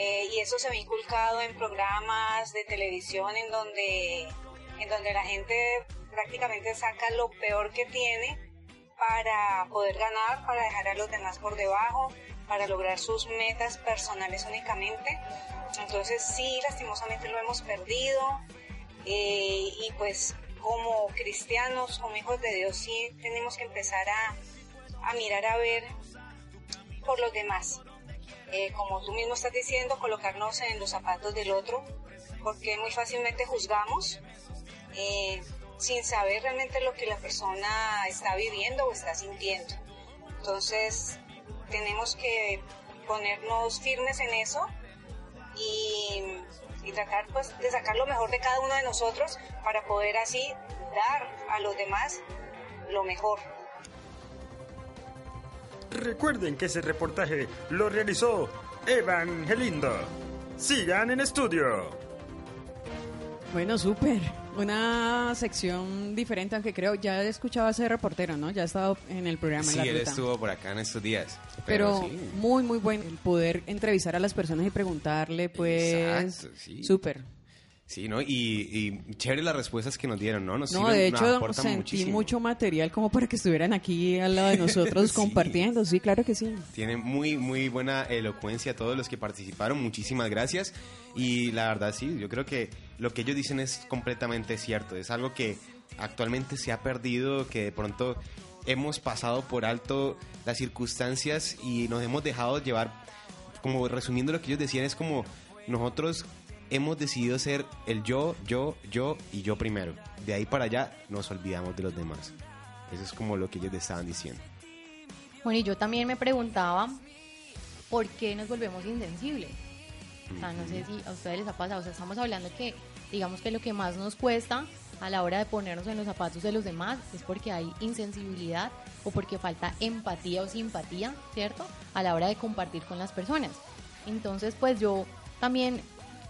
eh, y eso se ve inculcado en programas de televisión en donde, en donde la gente prácticamente saca lo peor que tiene para poder ganar, para dejar a los demás por debajo, para lograr sus metas personales únicamente. Entonces sí, lastimosamente lo hemos perdido eh, y pues como cristianos, como hijos de Dios, sí tenemos que empezar a, mirar a ver por los demás. Eh, como tú mismo estás diciendo, colocarnos en los zapatos del otro, porque muy fácilmente juzgamos eh, sin saber realmente lo que la persona está viviendo o está sintiendo. Entonces, tenemos que ponernos firmes en eso y, tratar pues de sacar lo mejor de cada uno de nosotros para poder así dar a los demás lo mejor. Recuerden que ese reportaje lo realizó Evangelindo. Sigan en estudio. Bueno, súper. Una sección diferente, aunque creo ya he escuchado a ese reportero, ¿no? Ya ha estado en el programa. Sí, en la él ruta. estuvo por acá en estos días. Pero, sí. muy, muy bueno el poder entrevistar a las personas y preguntarle, pues, Exacto, sí. súper. Sí, ¿no? Y, y chévere las respuestas que nos dieron, ¿no? Nos No, sirven- de nos hecho, aportan sentí muchísimo. mucho material como para que estuvieran aquí al lado de nosotros Sí. compartiendo. Sí, claro que sí. Tienen muy, muy buena elocuencia todos los que participaron. Muchísimas gracias. Y la verdad, sí, yo creo que lo que ellos dicen es completamente cierto. Es algo que actualmente se ha perdido, que de pronto hemos pasado por alto las circunstancias y nos hemos dejado llevar, como resumiendo lo que ellos decían, es como nosotros hemos decidido ser el yo, yo, yo y yo primero. De ahí para allá nos olvidamos de los demás. Eso es como lo que ellos estaban diciendo. Bueno, y yo también me preguntaba por qué nos volvemos insensibles. O sea, no sé si a ustedes les ha pasado. O sea, estamos hablando que, digamos que lo que más nos cuesta a la hora de ponernos en los zapatos de los demás es porque hay insensibilidad o porque falta empatía o simpatía, ¿cierto? A la hora de compartir con las personas. Entonces, pues yo también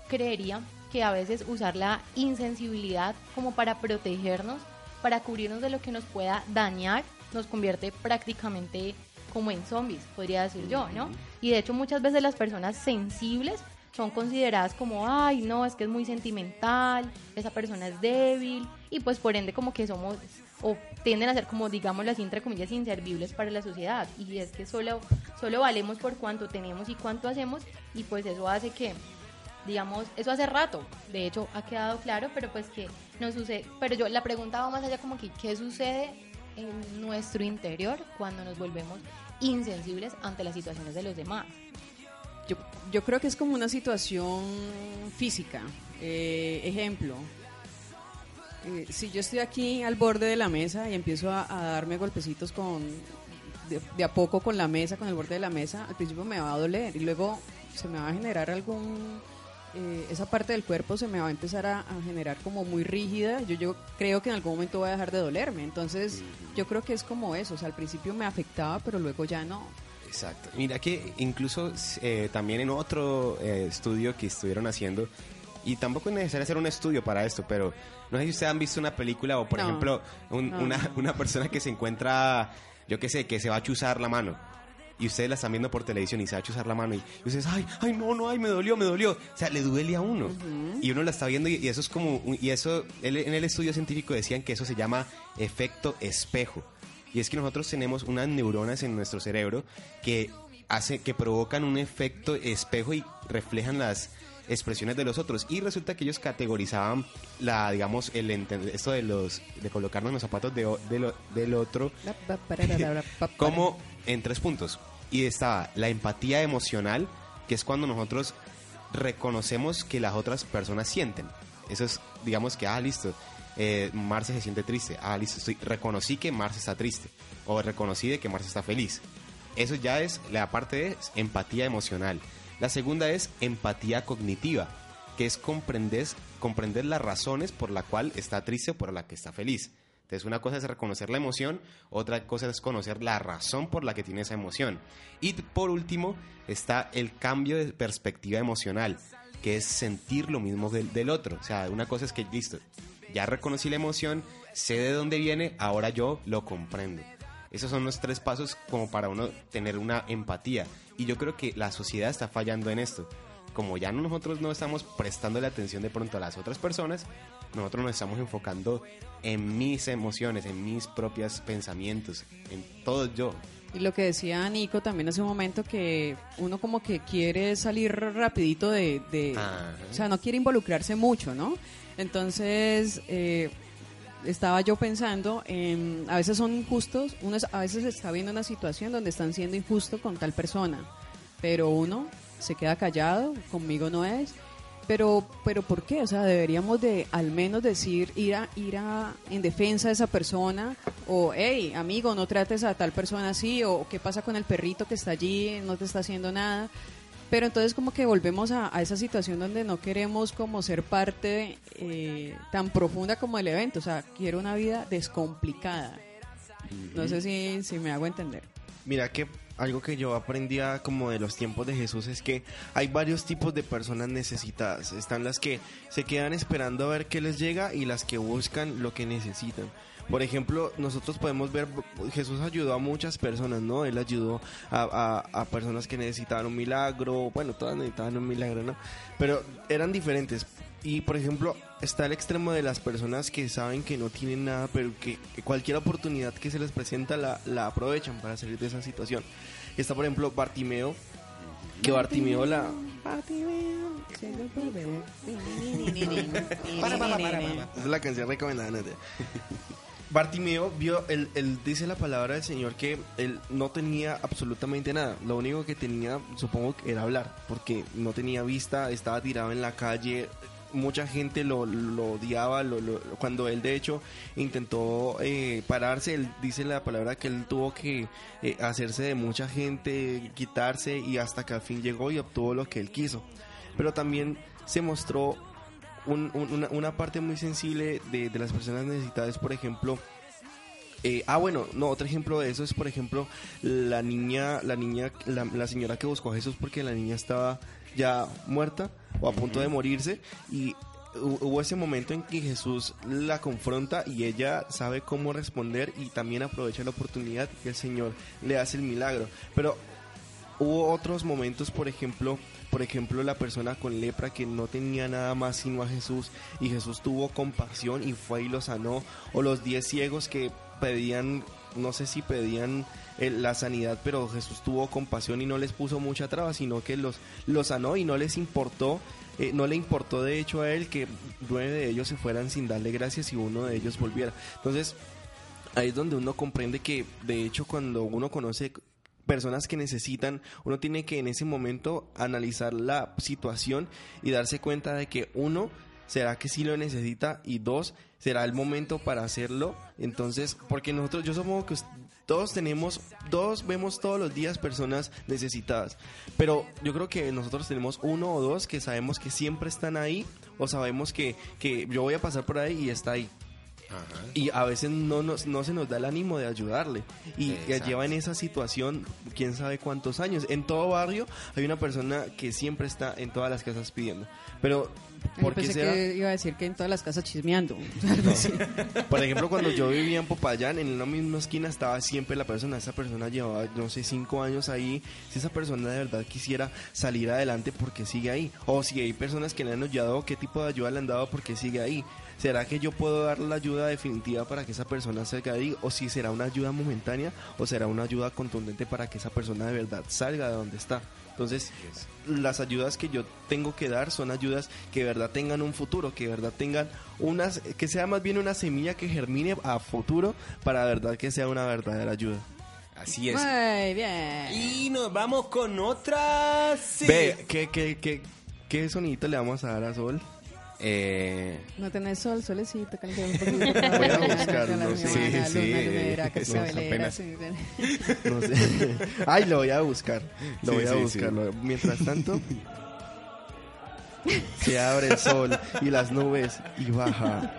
creería que a veces usar la insensibilidad como para protegernos, para cubrirnos de lo que nos pueda dañar, nos convierte prácticamente como en zombies, podría decir yo, ¿no? Y de hecho muchas veces las personas sensibles son consideradas como, ay, no, es que es muy sentimental, esa persona es débil, y pues por ende como que somos, o tienden a ser como, digámoslo así, entre comillas, inservibles para la sociedad. Y es que solo, solo valemos por cuánto tenemos y cuánto hacemos, y pues eso hace que digamos, eso hace rato, de hecho ha quedado claro, pero pues que no sucede, pero yo la pregunta va más allá como que qué sucede en nuestro interior cuando nos volvemos insensibles ante las situaciones de los demás. Yo, yo creo que es como una situación física. Eh, ejemplo, eh, si yo estoy aquí al borde de la mesa y empiezo a, darme golpecitos con de a poco con la mesa, con el borde de la mesa, al principio me va a doler y luego se me va a generar algún eh, esa parte del cuerpo se me va a empezar a, a generar como muy rígida. Yo, yo creo que en algún momento va a dejar de dolerme. Entonces, yo creo que es como eso. O sea, al principio me afectaba, pero luego ya no. Exacto. Mira que incluso eh, también en otro eh, estudio que estuvieron haciendo, y tampoco es necesario hacer un estudio para esto, pero no sé si ustedes han visto una película o, por No. ejemplo, un- No. una, una persona que se encuentra, yo qué sé, que se va a chuzar la mano. Y ustedes la están viendo por televisión y se va a chuzar la mano y, y ustedes, ay, ay, no, no, ay, me dolió, me dolió. O sea, le duele a uno. Y uno la está viendo y, y eso es como, y eso, él- en el estudio científico decían que eso se llama efecto espejo. Y es que nosotros tenemos unas neuronas en nuestro cerebro que hace, que provocan un efecto espejo y reflejan las expresiones de los otros. Y resulta que ellos categorizaban la, digamos, el esto de los, de colocarnos los zapatos de de lo- del otro como en tres puntos. Y estaba la empatía emocional, que es cuando nosotros reconocemos que las otras personas sienten. Eso es, digamos que, ah, listo, eh, Marce se siente triste. Ah, listo, reconocí que Marce está triste. O reconocí que Marce está feliz. Eso ya es la parte de empatía emocional. La segunda es empatía cognitiva, que es comprender, comprender las razones por la cual está triste o por la que está feliz. Entonces, una cosa es reconocer la emoción, otra cosa es conocer la razón por la que tiene esa emoción. Y por último, está el cambio de perspectiva emocional, que es sentir lo mismo del, otro. O sea, una cosa es que, listo, ya reconocí la emoción, sé de dónde viene, ahora yo lo comprendo. Esos son los tres pasos como para uno tener una empatía. Y yo creo que la sociedad está fallando en esto. Como ya nosotros no estamos prestando la atención de pronto a las otras personas, nosotros nos estamos enfocando en mis emociones, en mis propios pensamientos, en todo yo. Y lo que decía Nico también hace un momento que uno como que quiere salir rapidito de... de- o sea, no quiere involucrarse mucho, ¿no? Entonces, eh, estaba yo pensando, en, a veces son injustos, uno a veces está viendo una situación donde están siendo injustos con tal persona, pero uno se queda callado, conmigo no es. Pero, pero ¿por qué? O sea, deberíamos de al menos decir, ir a, ir a, en defensa de esa persona, o, hey, amigo, no trates a tal persona así, o qué pasa con el perrito que está allí, no te está haciendo nada. Pero entonces como que volvemos a, a esa situación donde no queremos como ser parte eh, tan profunda como el evento, o sea, quiero una vida descomplicada. No sé si, si me hago entender. Mira que algo que yo aprendía como de los tiempos de Jesús es que hay varios tipos de personas necesitadas. Están las que se quedan esperando a ver qué les llega y las que buscan lo que necesitan. Por ejemplo, nosotros podemos ver, Jesús ayudó a muchas personas, ¿no? Él ayudó a, a- personas que necesitaban un milagro, bueno, todas necesitaban un milagro, ¿no? Pero eran diferentes. Y por ejemplo, está el extremo de las personas que saben que no tienen nada, pero que, cualquier oportunidad que se les presenta la, la aprovechan para salir de esa situación. Está por ejemplo Bartimeo, que Bartimeo la... Esa es la canción recomendada. ¿no? Bartimeo vio, él, él dice la palabra del Señor que él no tenía absolutamente nada. Lo único que tenía, supongo era hablar, porque no tenía vista, estaba tirado en la calle. Mucha gente lo, lo odiaba lo- lo- cuando él de hecho intentó eh, pararse. Él dice la palabra que él tuvo que eh, hacerse de mucha gente, quitarse y hasta que al fin llegó y obtuvo lo que él quiso. Pero también se mostró un- un- una, una parte muy sensible de, de las personas necesitadas, por ejemplo. eh, ah, bueno, no, otro ejemplo de eso es, por ejemplo, la niña, la niña, la, la señora que buscó a Jesús porque la niña estaba ya muerta o a punto de morirse y hu- hubo ese momento en que Jesús la confronta y ella sabe cómo responder y también aprovecha la oportunidad que el Señor le hace el milagro. Pero hubo otros momentos, por ejemplo, por ejemplo, la persona con lepra que no tenía nada más sino a Jesús y Jesús tuvo compasión y fue y lo sanó, o los diez ciegos que pedían, no sé si pedían la sanidad, pero Jesús tuvo compasión y no les puso mucha traba, sino que los, los sanó y no les importó, eh, no le importó de hecho a él que nueve de ellos se fueran sin darle gracias y uno de ellos volviera. Entonces, ahí es donde uno comprende que de hecho cuando uno conoce personas que necesitan, uno tiene que en ese momento analizar la situación y darse cuenta de que uno, será que sí lo necesita y dos, será el momento para hacerlo. Entonces, porque nosotros, yo supongo que todos tenemos, todos vemos todos los días personas necesitadas, pero yo creo que nosotros tenemos uno o dos que sabemos que siempre están ahí o sabemos que, que yo voy a pasar por ahí y está ahí. Y a veces no, nos, no se nos da el ánimo de ayudarle. Y Exacto. lleva en esa situación quién sabe cuántos años. En todo barrio hay una persona que siempre está en todas las casas pidiendo. Pero, Yo ¿por qué pensé será? que iba a decir que en todas las casas chismeando. Por ejemplo, cuando yo vivía en Popayán, en la misma esquina estaba siempre la persona. Esa persona llevaba, no sé, cinco años ahí. Si esa persona de verdad quisiera salir adelante, ¿por qué sigue ahí? O si hay personas que le han ayudado, ¿qué tipo de ayuda le han dado? ¿Por qué sigue ahí? ¿Será que yo puedo dar la ayuda definitiva para que esa persona salga de ahí? ¿O si será una ayuda momentánea? ¿O será una ayuda contundente para que esa persona de verdad salga de donde está? Entonces, las ayudas que yo tengo que dar son ayudas que de verdad tengan un futuro, que de verdad tengan unas, que sea más bien una semilla que germine a futuro para de verdad que sea una verdadera ayuda. Así Muy bien. Y nos vamos con otra. sí. Ve, ¿qué, qué, qué, qué sonidito le vamos a dar a Sol? Eh, No tenés sol, solecito, un poquito. Voy a buscarlo, Sí, sí, luna, sí, lunera, sí, cascabelera, apenas. sí, No sé. Ay, lo voy a buscar. Lo Sí, voy a sí, buscar. sí. Mientras tanto, se abre el sol y las nubes y baja.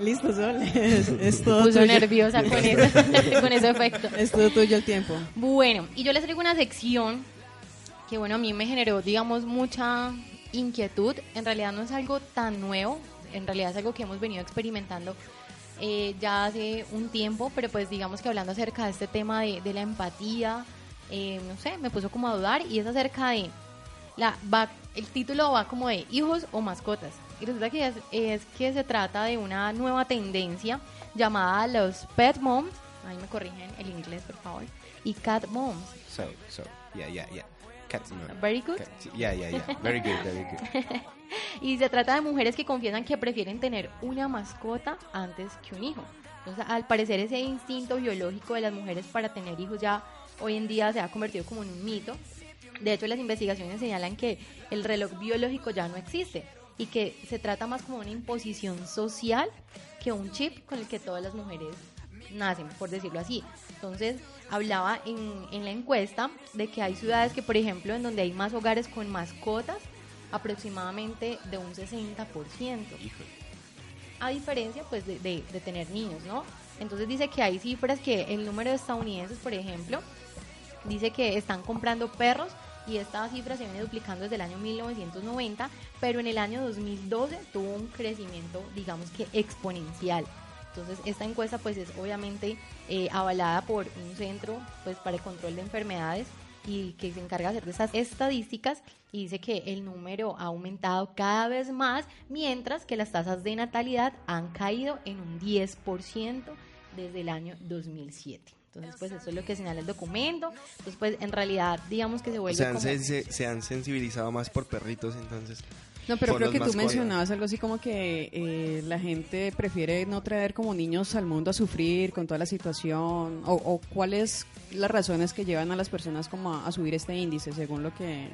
Listo, Sol. Es, es todo Puso tuyo. nerviosa con eso, con ese efecto. Es todo tuyo el tiempo. Bueno, y yo les traigo una sección que, bueno, a mí me generó, digamos, mucha inquietud. En realidad no es algo tan nuevo, en realidad es algo que hemos venido experimentando eh, ya hace un tiempo, pero pues digamos que hablando acerca de este tema de, la empatía, eh, no sé, me puso como a dudar y es acerca de, la, va, el título va como de hijos o mascotas. Y resulta que es, es que se trata de una nueva tendencia llamada los pet moms, ahí me corrigen el inglés por favor, y cat moms. so, so, yeah, yeah, yeah. Cats, no. Very good. Yeah, yeah, yeah. Very good, very good. Y se trata de mujeres que confiesan que prefieren tener una mascota antes que un hijo. Entonces, al parecer ese instinto biológico de las mujeres para tener hijos ya hoy en día se ha convertido como en un mito. De hecho, las investigaciones señalan que el reloj biológico ya no existe y que se trata más como una imposición social que un chip con el que todas las mujeres nacen, por decirlo así. Entonces, hablaba en, en la encuesta de que hay ciudades que, por ejemplo, en donde hay más hogares con mascotas, aproximadamente de un 60%. A diferencia, pues, de, de- de tener niños, ¿no? Entonces dice que hay cifras que el número de estadounidenses, por ejemplo, dice que están comprando perros y esta cifra se viene duplicando desde el año 1990, pero en el año 2012 tuvo un crecimiento, digamos que exponencial. Entonces esta encuesta pues es obviamente eh, avalada por un centro pues para el control de enfermedades y que se encarga de hacer estas estadísticas y dice que el número ha aumentado cada vez más, mientras que las tasas de natalidad han caído en un 10% desde el año 2007. Entonces, pues eso es lo que señala el documento. Entonces, pues en realidad, digamos que se O vuelve sea, como... se- se han sensibilizado más por perritos, entonces. No, pero creo que tú mencionabas algo así como que eh, la gente prefiere no traer como niños al mundo a sufrir con toda la situación. O, o cuáles las razones que llevan a las personas como a, a subir este índice, según lo que...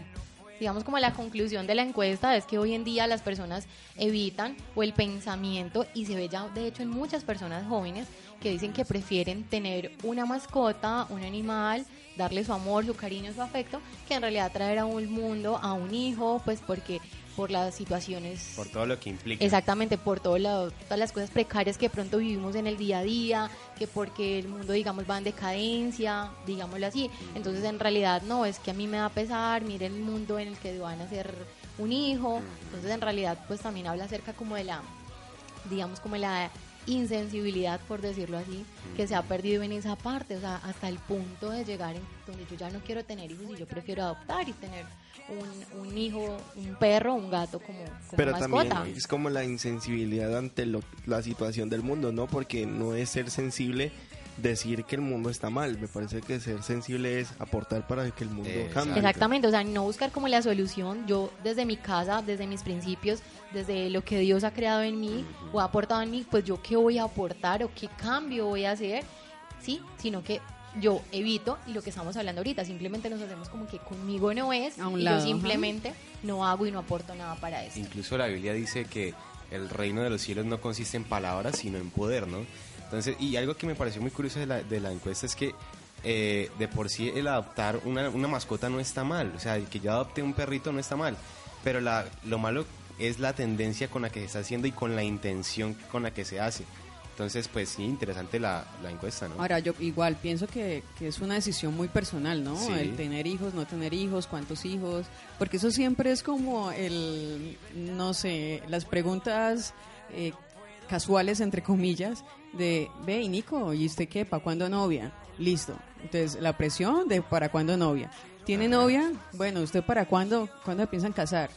digamos como la conclusión de la encuesta es que hoy en día las personas evitan o el pensamiento y se ve ya de hecho en muchas personas jóvenes que dicen que prefieren tener una mascota, un animal, darle su amor, su cariño, su afecto, que en realidad traer a un mundo, a un hijo, pues porque por las situaciones Por todo lo que implica. Exactamente, por todo lo- todas las cosas precarias que pronto vivimos en el día a día, que porque el mundo, digamos, va en decadencia, digámoslo así. Entonces, en realidad, no, es que a mí me da pesar, mire el mundo en el que van a ser un hijo. Entonces, en realidad, pues también habla acerca como de la, digamos, como la insensibilidad, por decirlo así, que se ha perdido en esa parte, o sea, hasta el punto de llegar en donde yo ya no quiero tener hijos y yo prefiero adoptar y tener un, un hijo, un perro, un gato como, como Pero mascota. también es como la insensibilidad ante lo- la situación del mundo, ¿no? Porque no es ser sensible decir que el mundo está mal. Me parece que ser sensible es aportar para que el mundo cambie. Exactamente, o sea, no buscar como la solución. Yo desde mi casa, desde mis principios, desde lo que Dios ha creado en mí o ha aportado en mí, pues yo qué voy a aportar o qué cambio voy a hacer, ¿sí? Sino que yo evito y lo que estamos hablando ahorita, simplemente nos hacemos como que conmigo no es A un y lado, yo ajá. simplemente no hago y no aporto nada para eso. Incluso la Biblia dice que el reino de los cielos no consiste en palabras, sino en poder, ¿no? Entonces, y algo que me pareció muy curioso de la, de la encuesta es que eh, de por sí el adoptar una, una mascota no está mal. O sea, el que yo adopte un perrito no está mal. Pero la, lo malo es la tendencia con la que se está haciendo y con la intención con la que se hace. Entonces, pues sí, interesante la, la encuesta, ¿no? Ahora, yo igual pienso que, que es una decisión muy personal, ¿no? Sí. El tener hijos, no tener hijos, cuántos hijos, porque eso siempre es como el, no sé, las preguntas eh, casuales, entre comillas, de, ve, y Nico, ¿y usted qué? ¿Para cuándo novia? Listo. Entonces, la presión de ¿para cuándo novia? ¿Tiene novia? Bueno, ¿usted para cuándo, cuándo piensan casar?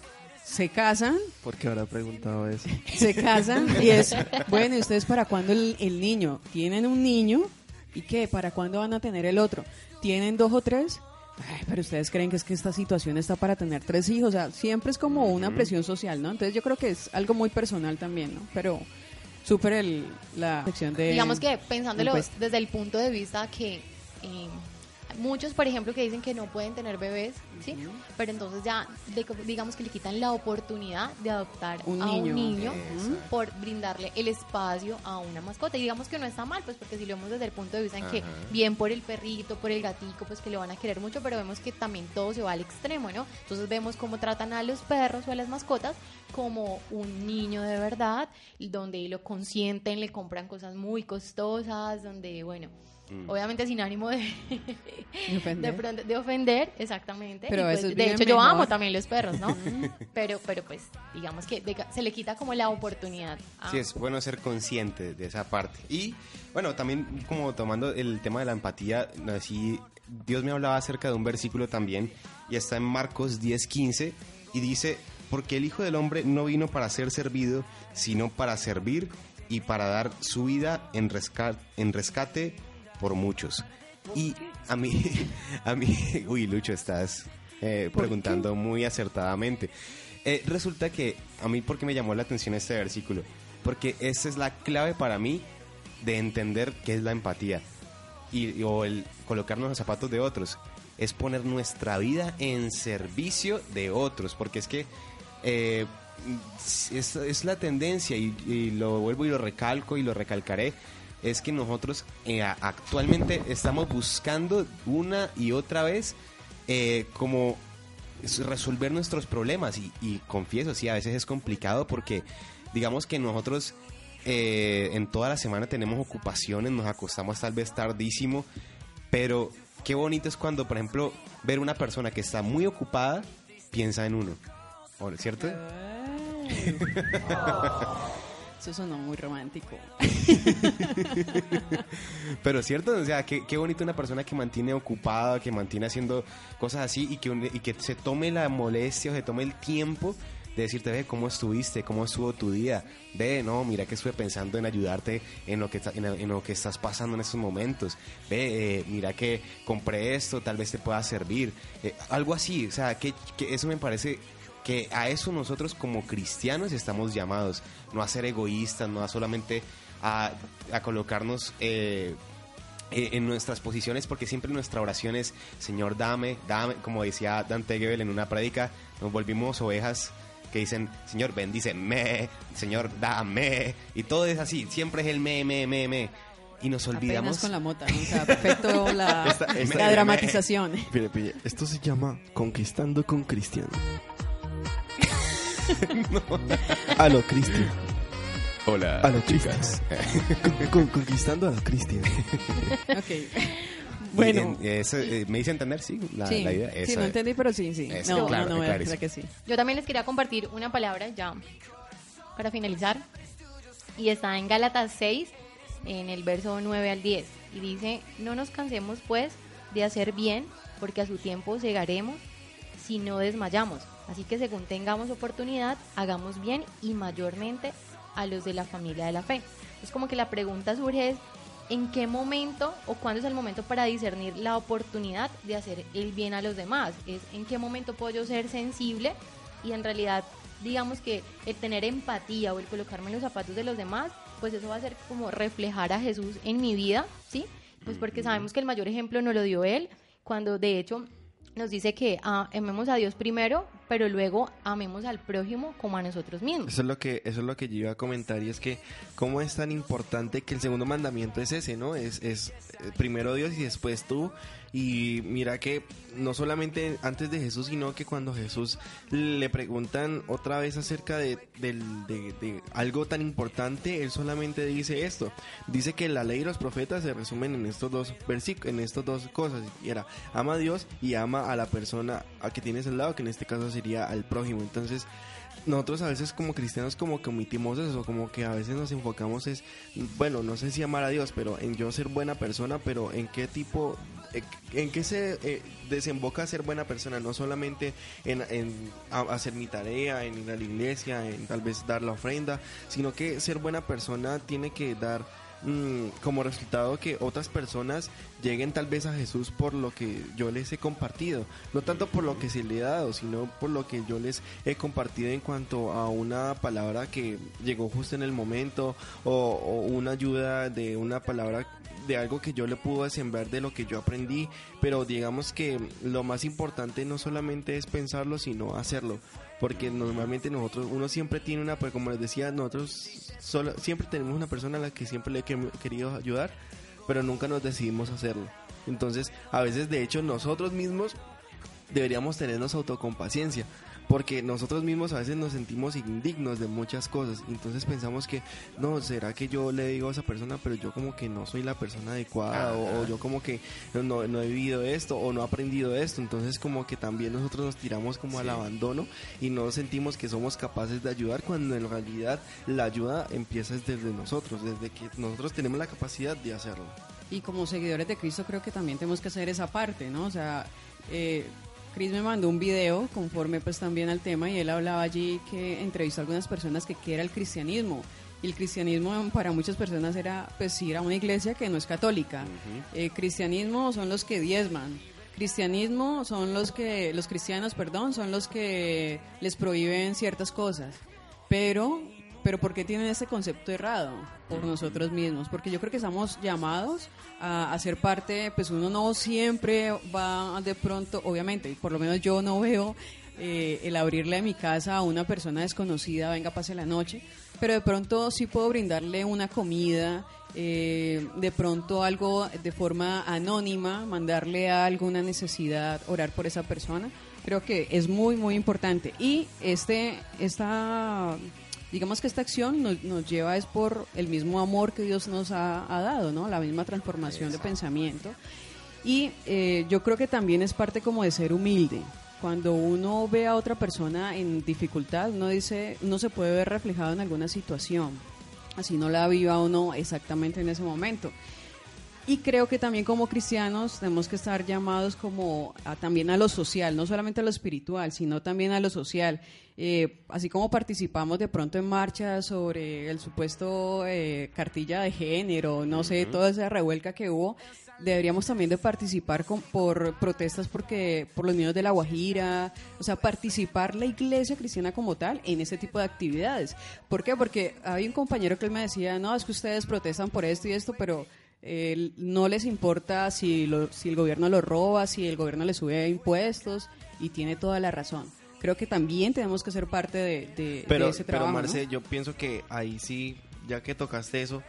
Se casan, ¿Por qué habrá preguntado eso? se casan y es, bueno, ¿y ustedes para cuándo el, el niño? ¿Tienen un niño? ¿Y qué? ¿Para cuándo van a tener el otro? ¿Tienen dos o tres? Ay, pero ustedes creen que es que esta situación está para tener tres hijos, o sea, siempre es como una presión social, ¿no? Entonces yo creo que es algo muy personal también, ¿no? Pero súper el, la sección de... Digamos que pensándolo encuesta. desde el punto de vista que eh, muchos, por ejemplo, que dicen que no pueden tener bebés, ¿sí? Pero entonces ya, de- digamos que le quitan la oportunidad de adoptar Un a niño. un niño Exacto. por brindarle el espacio a una mascota. Y digamos que no está mal, pues porque si lo vemos desde el punto de vista en que bien por el perrito, por el gatico, pues que lo van a querer mucho, pero vemos que también todo se va al extremo, ¿no? Entonces vemos cómo tratan a los perros o a las mascotas como un niño de verdad, donde lo consienten, le compran cosas muy costosas, donde, bueno, Mm. obviamente sin ánimo de, De ofender. de, pronto- de ofender, exactamente. Pero pues, de hecho, yo mejor. amo también los perros, ¿no? pero, pero pues, digamos que de- se le quita como la oportunidad. a- Sí, es bueno ser consciente de esa parte. Y bueno, también como tomando el tema de la empatía, así Dios me hablaba acerca de un versículo también y está en Marcos 10:15 y dice, porque el Hijo del Hombre no vino para ser servido, sino para servir y para dar su vida en, resca- en rescate por muchos. Y a mí, a mí, uy, Lucho, estás eh, preguntando muy acertadamente. Eh, resulta que a mí, ¿por qué me llamó la atención este versículo? Porque esa es la clave para mí de entender qué es la empatía y, o el colocarnos los zapatos de otros. Es poner nuestra vida en servicio de otros, porque es que eh, es, es la tendencia y, y lo vuelvo y lo recalco y lo recalcaré es que nosotros eh, actualmente estamos buscando una y otra vez eh, como es resolver nuestros problemas. Y, y confieso, sí, a veces es complicado porque digamos que nosotros eh, en toda la semana tenemos ocupaciones, nos acostamos tal vez tardísimo, pero qué bonito es cuando, por ejemplo, ver una persona que está muy ocupada piensa en uno, ¿O- ¿cierto? Eso sonó muy romántico. Pero cierto, o sea, qué, qué bonito una persona que mantiene ocupada, que mantiene haciendo cosas así y que, y que se tome la molestia o se tome el tiempo de decirte, ve, ¿cómo estuviste? ¿Cómo estuvo tu día? Ve, no, mira que estuve pensando en ayudarte en lo que, en, en lo que estás pasando en estos momentos. Ve, eh, mira que compré esto, tal vez te pueda servir. Eh, algo así, o sea, que, que eso me parece que a eso nosotros como cristianos estamos llamados, no a ser egoístas, no a solamente a, a colocarnos eh, eh, en nuestras posiciones, porque siempre nuestra oración es, Señor, dame, dame, como decía Dante Gebel en una prédica, nos volvimos ovejas que dicen, Señor, bendice, me, Señor, dame, y todo es así, siempre es el me, me, me, me. Y nos olvidamos. Apenas con la mota, ¿no? O sea, perfecto la, Esta- esta- la dramatización. Pille, pille, Esto se llama Conquistando con Cristiano. A lo Cristian. Hola, A lo chicas. Con- con- conquistando a lo Cristian. ok. Bueno. En- eso, eh, ¿Me hice entender? Sí, la, sí, la idea. sí, no es. entendí, pero sí, sí. Eso, no, claro, no, que sí. Yo también les quería compartir una palabra ya para finalizar. y está en Gálatas 6, en el verso 9 al 10. Y dice, no nos cansemos pues de hacer bien, porque a su tiempo llegaremos si no desmayamos. Así que según tengamos oportunidad, hagamos bien y mayormente a los de la familia de la fe. Es como que la pregunta surge es, ¿en qué momento o cuándo es el momento para discernir la oportunidad de hacer el bien a los demás? Es en qué momento puedo yo ser sensible y en realidad digamos que el tener empatía o el colocarme en los zapatos de los demás, pues eso va a ser como reflejar a Jesús en mi vida, ¿sí? Pues porque sabemos que el mayor ejemplo no lo dio él, cuando de hecho nos dice que ah, amemos a Dios primero, pero luego amemos al prójimo como a nosotros mismos. Eso es lo que eso es lo que yo iba a comentar y es que cómo es tan importante que el segundo mandamiento es ese, ¿no? Es es eh, primero Dios y después tú y mira que no solamente antes de Jesús, sino que cuando Jesús le preguntan otra vez acerca de, de- de algo tan importante, él solamente dice esto. Dice que la ley y los profetas se resumen en estos dos versículos, en estas dos cosas. Y era, ama a Dios y ama a la persona a que tienes al lado, que en este caso sería al prójimo. Entonces, nosotros a veces como cristianos como que omitimos eso, como que a veces nos enfocamos es, bueno, no sé si amar a Dios, pero en yo ser buena persona, pero en qué tipo, en qué se eh, desemboca ser buena persona, no solamente en, hacer mi tarea, en ir a la iglesia, en tal vez dar la ofrenda, sino que ser buena persona tiene que dar mm, como resultado que otras personas lleguen tal vez a Jesús por lo que yo les he compartido, no tanto por lo que se le ha dado, sino por lo que yo les he compartido en cuanto a una palabra que llegó justo en el momento o, o una ayuda de una palabra de algo que yo le pude sembrar de lo que yo aprendí, pero digamos que lo más importante no solamente es pensarlo, sino hacerlo, porque normalmente nosotros, uno siempre tiene una, pues como les decía, nosotros solo, siempre tenemos una persona a la que siempre le he que- querido ayudar, pero nunca nos decidimos hacerlo. Entonces, a veces de hecho nosotros mismos deberíamos tenernos autocompaciencia, porque nosotros mismos a veces nos sentimos indignos de muchas cosas, entonces pensamos que, no, será que yo le digo a esa persona, pero yo como que no soy la persona adecuada, o, o yo como que no, no he vivido esto, o no he aprendido esto, entonces como que también nosotros nos tiramos como al abandono y no sentimos que somos capaces de ayudar, cuando en realidad la ayuda empieza desde nosotros, desde que nosotros tenemos la capacidad de hacerlo. Y como seguidores de Cristo creo que también tenemos que hacer esa parte, ¿no? O sea, eh, Chris me mandó un video conforme pues también al tema y él hablaba allí que entrevistó a algunas personas que qué era el cristianismo. Y el cristianismo para muchas personas era pues ir a una iglesia que no es católica. Eh, cristianismo son los que diezman. Cristianismo son los que, los cristianos, perdón, son los que les prohíben ciertas cosas. Pero, pero ¿por qué tienen ese concepto errado? Por nosotros mismos. Porque yo creo que estamos llamados a, a ser parte, pues uno no siempre va de pronto, obviamente, por lo menos yo no veo eh, el abrirle a mi casa a una persona desconocida, venga, pase la noche, pero de pronto sí puedo brindarle una comida, eh, de pronto algo de forma anónima, mandarle a alguna necesidad, orar por esa persona. Creo que es muy, muy importante. Y este, esta, digamos que esta acción nos, nos lleva es por el mismo amor que Dios nos ha, ha dado, ¿no? La misma transformación de pensamiento. Y eh, yo creo que también es parte como de ser humilde. Cuando uno ve a otra persona en dificultad, uno dice, uno se puede ver reflejado en alguna situación, así no la viva uno exactamente en ese momento. Y creo que también como cristianos tenemos que estar llamados como a- también a lo social, no solamente a lo espiritual, sino también a lo social. Eh, así como participamos de pronto en marchas sobre el supuesto eh, cartilla de género, no sé, toda esa revuelca que hubo, deberíamos también de participar con- por protestas porque por los niños de la Guajira, o sea, participar la iglesia cristiana como tal en ese tipo de actividades. ¿Por qué? Porque hay un compañero que él me decía, no, es que ustedes protestan por esto y esto, pero eh, no les importa si, lo- si el gobierno lo roba, si el gobierno le sube impuestos y tiene toda la razón. Creo que también tenemos que ser parte de, de- pero, de ese pero trabajo. ¿no? Marce, yo pienso que ahí sí, ya que tocaste eso,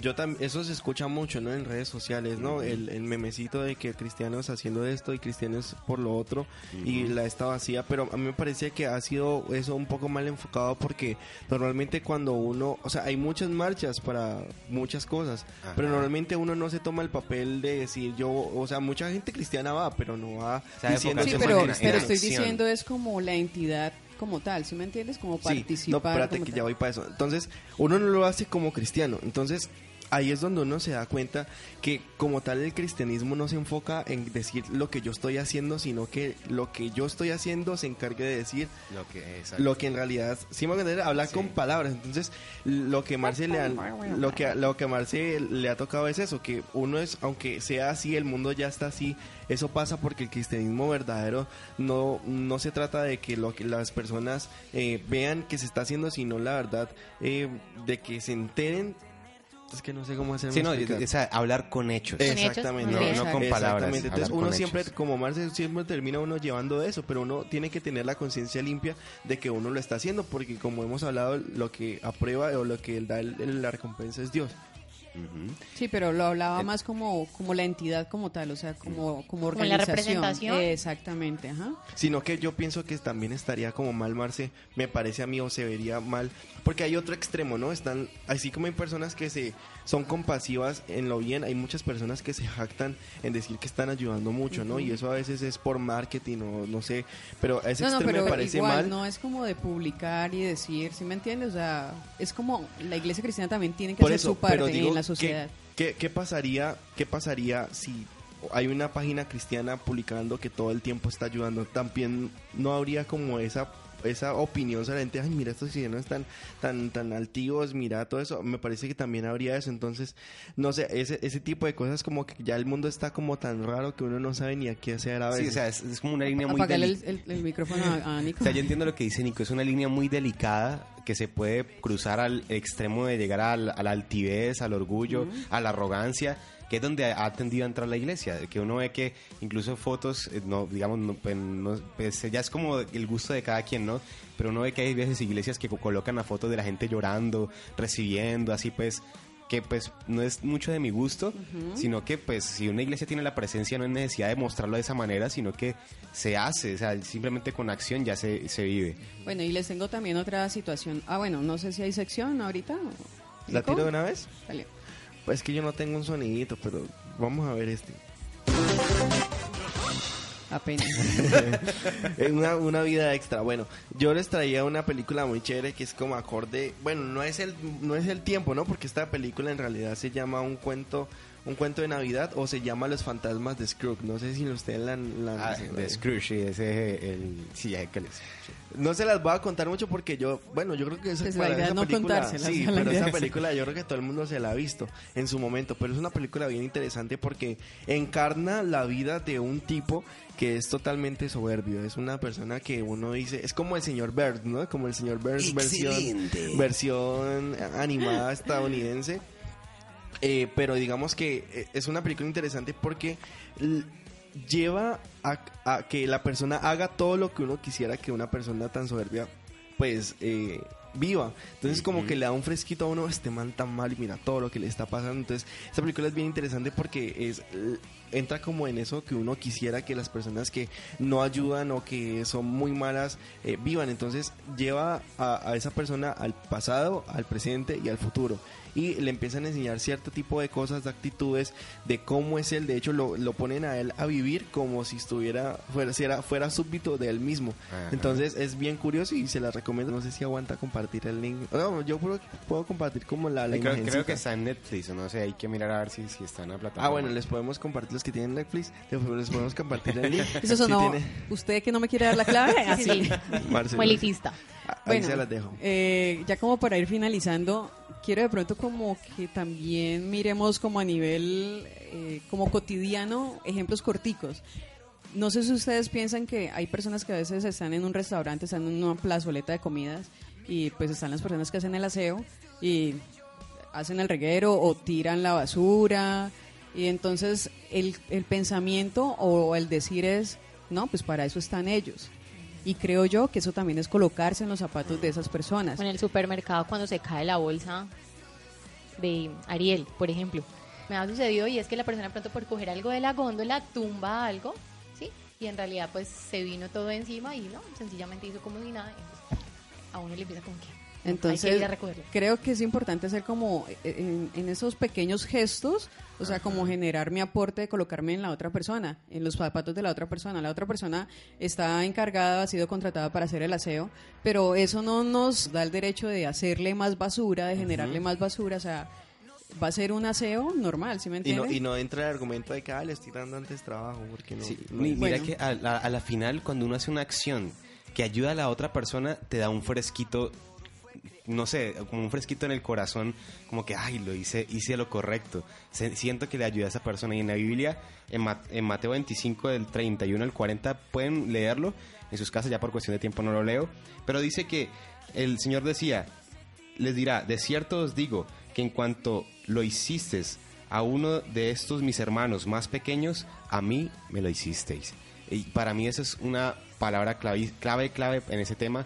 yo también, eso se escucha mucho, ¿no? En redes sociales, ¿no? El, el memecito de que cristianos haciendo esto y cristianos por lo otro y la esta vacía, pero a mí me parece que ha sido eso un poco mal enfocado porque normalmente cuando uno, o sea, hay muchas marchas para muchas cosas, pero normalmente uno no se toma el papel de decir yo, o sea, mucha gente cristiana va, pero no va sea, diciendo Sí, pero, pero estoy diciendo es como la entidad como tal, ¿sí me entiendes? Como Sí, no, participar. espérate que tal. ya voy para eso. Entonces, uno no lo hace como cristiano. Entonces, ahí es donde uno se da cuenta que como tal el cristianismo no se enfoca en decir lo que yo estoy haciendo, sino que lo que yo estoy haciendo se encargue de decir Lo que, lo que en realidad, sí me entender, hablar con palabras. Entonces, lo que Marce le han- lo que lo que Marce le ha tocado es eso, que uno es aunque sea así, el mundo ya está así, eso pasa porque el cristianismo verdadero no no se trata de que lo que las personas eh, vean que se está haciendo, sino la verdad eh, de que se enteren es que no sé cómo hacerlo Sí, no, explicar. es a- hablar con hechos. Con hechos, Exactamente. No, no con palabras. Exactamente. Entonces uno siempre, hechos. como Marce, siempre termina uno llevando eso, pero uno tiene que tener la conciencia limpia de que uno lo está haciendo, porque como hemos hablado, lo que aprueba o lo que da el- el- la recompensa es Dios. Sí, pero lo hablaba más como, como la entidad como tal, o sea, como, como Como la organización. representación. Exactamente, ajá. Sino que yo pienso que también estaría como mal Marce, me parece a mí o se vería mal, porque hay otro extremo, ¿no? Están, así como hay personas que se son compasivas en lo bien, hay muchas personas que se jactan en decir que están ayudando mucho, ¿no? Y eso a veces es por marketing o no sé, pero a ese No, no, extremo pero me parece igual mal. no es como de publicar y decir, ¿sí me entiendes? O sea, es como la iglesia cristiana también tiene que Por hacer eso, su parte pero digo, en la ¿qué- sociedad. ¿qué, qué pasaría, ¿qué pasaría si hay una página cristiana publicando que todo el tiempo está ayudando? También no habría como esa esa opinión sobre la gente, ay, mira, estos cristianos están tan, tan altivos, mira todo eso, me parece que también habría eso, entonces, no sé, ese, ese tipo de cosas como que ya el mundo está como tan raro que uno no sabe ni a qué hacer a veces. Sí, o sea, es, es como una línea muy Apagale el, delicada. el- el micrófono a, a Nico. O sea, yo entiendo lo que dice Nico, es una línea muy delicada que se puede cruzar al extremo de llegar al- a la altivez, al orgullo, a la arrogancia, que es donde ha tendido a entrar la iglesia, que uno ve que incluso fotos, eh, no digamos, no, pues, no- pues, ya es como el gusto de cada quien, ¿no? Pero uno ve que hay veces iglesias que co- colocan la foto de la gente llorando, recibiendo, así pues que pues no es mucho de mi gusto, sino que pues si una iglesia tiene la presencia no es necesidad de mostrarlo de esa manera, sino que se hace, o sea, simplemente con acción ya se, se vive. Bueno, y les tengo también otra situación. Ah, bueno, no sé si hay sección ahorita. ¿La tiro de una vez? Dale. Pues que yo no tengo un sonidito, pero vamos a ver este. Apenas. Es una, una vida extra. Bueno, yo les traía una película muy chévere que es como acorde. Bueno, no es el no es el tiempo, ¿no? Porque esta película en realidad se llama un cuento un cuento de Navidad o se llama Los fantasmas de Scrooge. No sé si ustedes la, la- Ah, de Scrooge, sí, ese es el... Sí, ya que les- No se las voy a contar mucho porque yo, bueno, yo creo que esa, Pues la para idea esa es no película, sí, la pero idea esa es- película yo creo que todo el mundo se la ha visto en su momento, pero es una película bien interesante porque encarna la vida de un tipo que es totalmente soberbio, es una persona que uno dice, es como el señor Burns, ¿no? Como el señor Burns versión versión animada estadounidense. Eh, pero digamos que eh, es una película interesante porque lleva a, a que la persona haga todo lo que uno quisiera que una persona tan soberbia pues eh, viva. Entonces como que le da un fresquito a uno, este man tan mal y mira todo lo que le está pasando. Entonces esta película es bien interesante porque es entra como en eso que uno quisiera que las personas que no ayudan o que son muy malas eh, vivan. Entonces lleva a, a esa persona al pasado, al presente y al futuro. Y le empiezan a enseñar cierto tipo de cosas, de actitudes, de cómo es él. De hecho, lo, lo ponen a él a vivir como si estuviera, fuera, si era- fuera súbdito de él mismo. Ajá. Entonces es bien curioso y se la recomiendo. No sé si aguanta compartir el link. No, yo puedo, puedo compartir como la, la creo, que está en Netflix, o no sé, hay que mirar a ver si, si está en la plataforma. Ah, bueno, les podemos compartir los que tienen Netflix. Les les podemos compartir el link. Eso Si sonó. tiene- ¿Usted que no me quiere dar la clave? Así. Marcelo. Muy elitista. Ahí Bueno, se las dejo. eh, ya como para ir finalizando, quiero de pronto como que también miremos como a nivel eh, como cotidiano ejemplos corticos. No sé si ustedes piensan que hay personas que a veces están en un restaurante, están en una plazoleta de comidas y pues están las personas que hacen el aseo y hacen el reguero o tiran la basura y entonces el, el pensamiento o el decir es, no, pues para eso están ellos. Y creo yo que eso también es colocarse en los zapatos de esas personas. En el supermercado cuando se cae la bolsa de Ariel, por ejemplo. Me ha sucedido y es que la persona pronto por coger algo de la góndola tumba algo, ¿sí? Y en realidad pues se vino todo encima y no, sencillamente hizo como si nada. Entonces, a uno le empieza como que, Entonces, creo que es importante ser como eh, en, en esos pequeños gestos, o sea, como generar mi aporte de colocarme en la otra persona, en los zapatos de la otra persona. La otra persona está encargada, ha sido contratada para hacer el aseo, pero eso no nos da el derecho de hacerle más basura, de generarle más basura, o sea, va a ser un aseo normal, ¿sí me Y entiendes? no, y no entra el argumento de que ah, le estoy dando antes trabajo, porque no. Sí, no- mi- mira Bueno. que a la, a la final, cuando uno hace una acción que ayuda a la otra persona, te da un fresquito, no sé, como un fresquito en el corazón, como que, ay, lo hice, hice lo correcto. Siento que le ayuda a esa persona. Y en la Biblia, en, en Mateo 25, del 31 al 40, pueden leerlo. En sus casas, ya por cuestión de tiempo no lo leo. Pero dice que el Señor decía, les dirá, de cierto os digo que en cuanto lo hiciste a uno de estos mis hermanos más pequeños, a mí me lo hicisteis. Y para mí esa es una palabra clave, clave, clave en ese tema,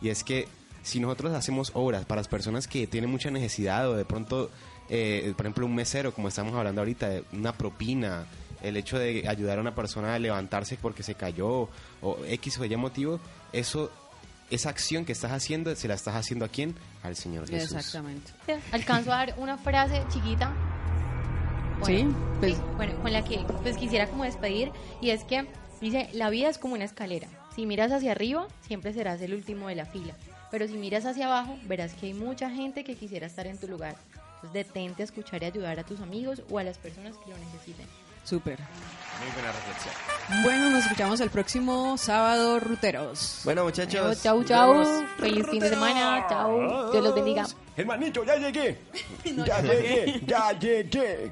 y es que si nosotros hacemos obras para las personas que tienen mucha necesidad o de pronto, eh, por ejemplo, un mesero, como estamos hablando ahorita, de una propina, el hecho de ayudar a una persona a levantarse porque se cayó o X o Y motivo, eso, esa acción que estás haciendo, se la estás haciendo a quién? Al Señor Jesús. Exactamente. Alcanzo a dar una frase chiquita. Sí, pues- sí, bueno, con la que pues quisiera como despedir y es que dice, la vida es como una escalera. Si miras hacia arriba, siempre serás el último de la fila. Pero si miras hacia abajo, verás que hay mucha gente que quisiera estar en tu lugar. Entonces detente a escuchar y ayudar a tus amigos o a las personas que lo necesiten. Súper. Muy buena reflexión. Bueno, nos escuchamos el próximo sábado, ruteros. Bueno, muchachos. chau, chau. Feliz fin de semana. Chau. Dios los bendiga. Hermanito, ya llegué. ya llegué, ya llegué.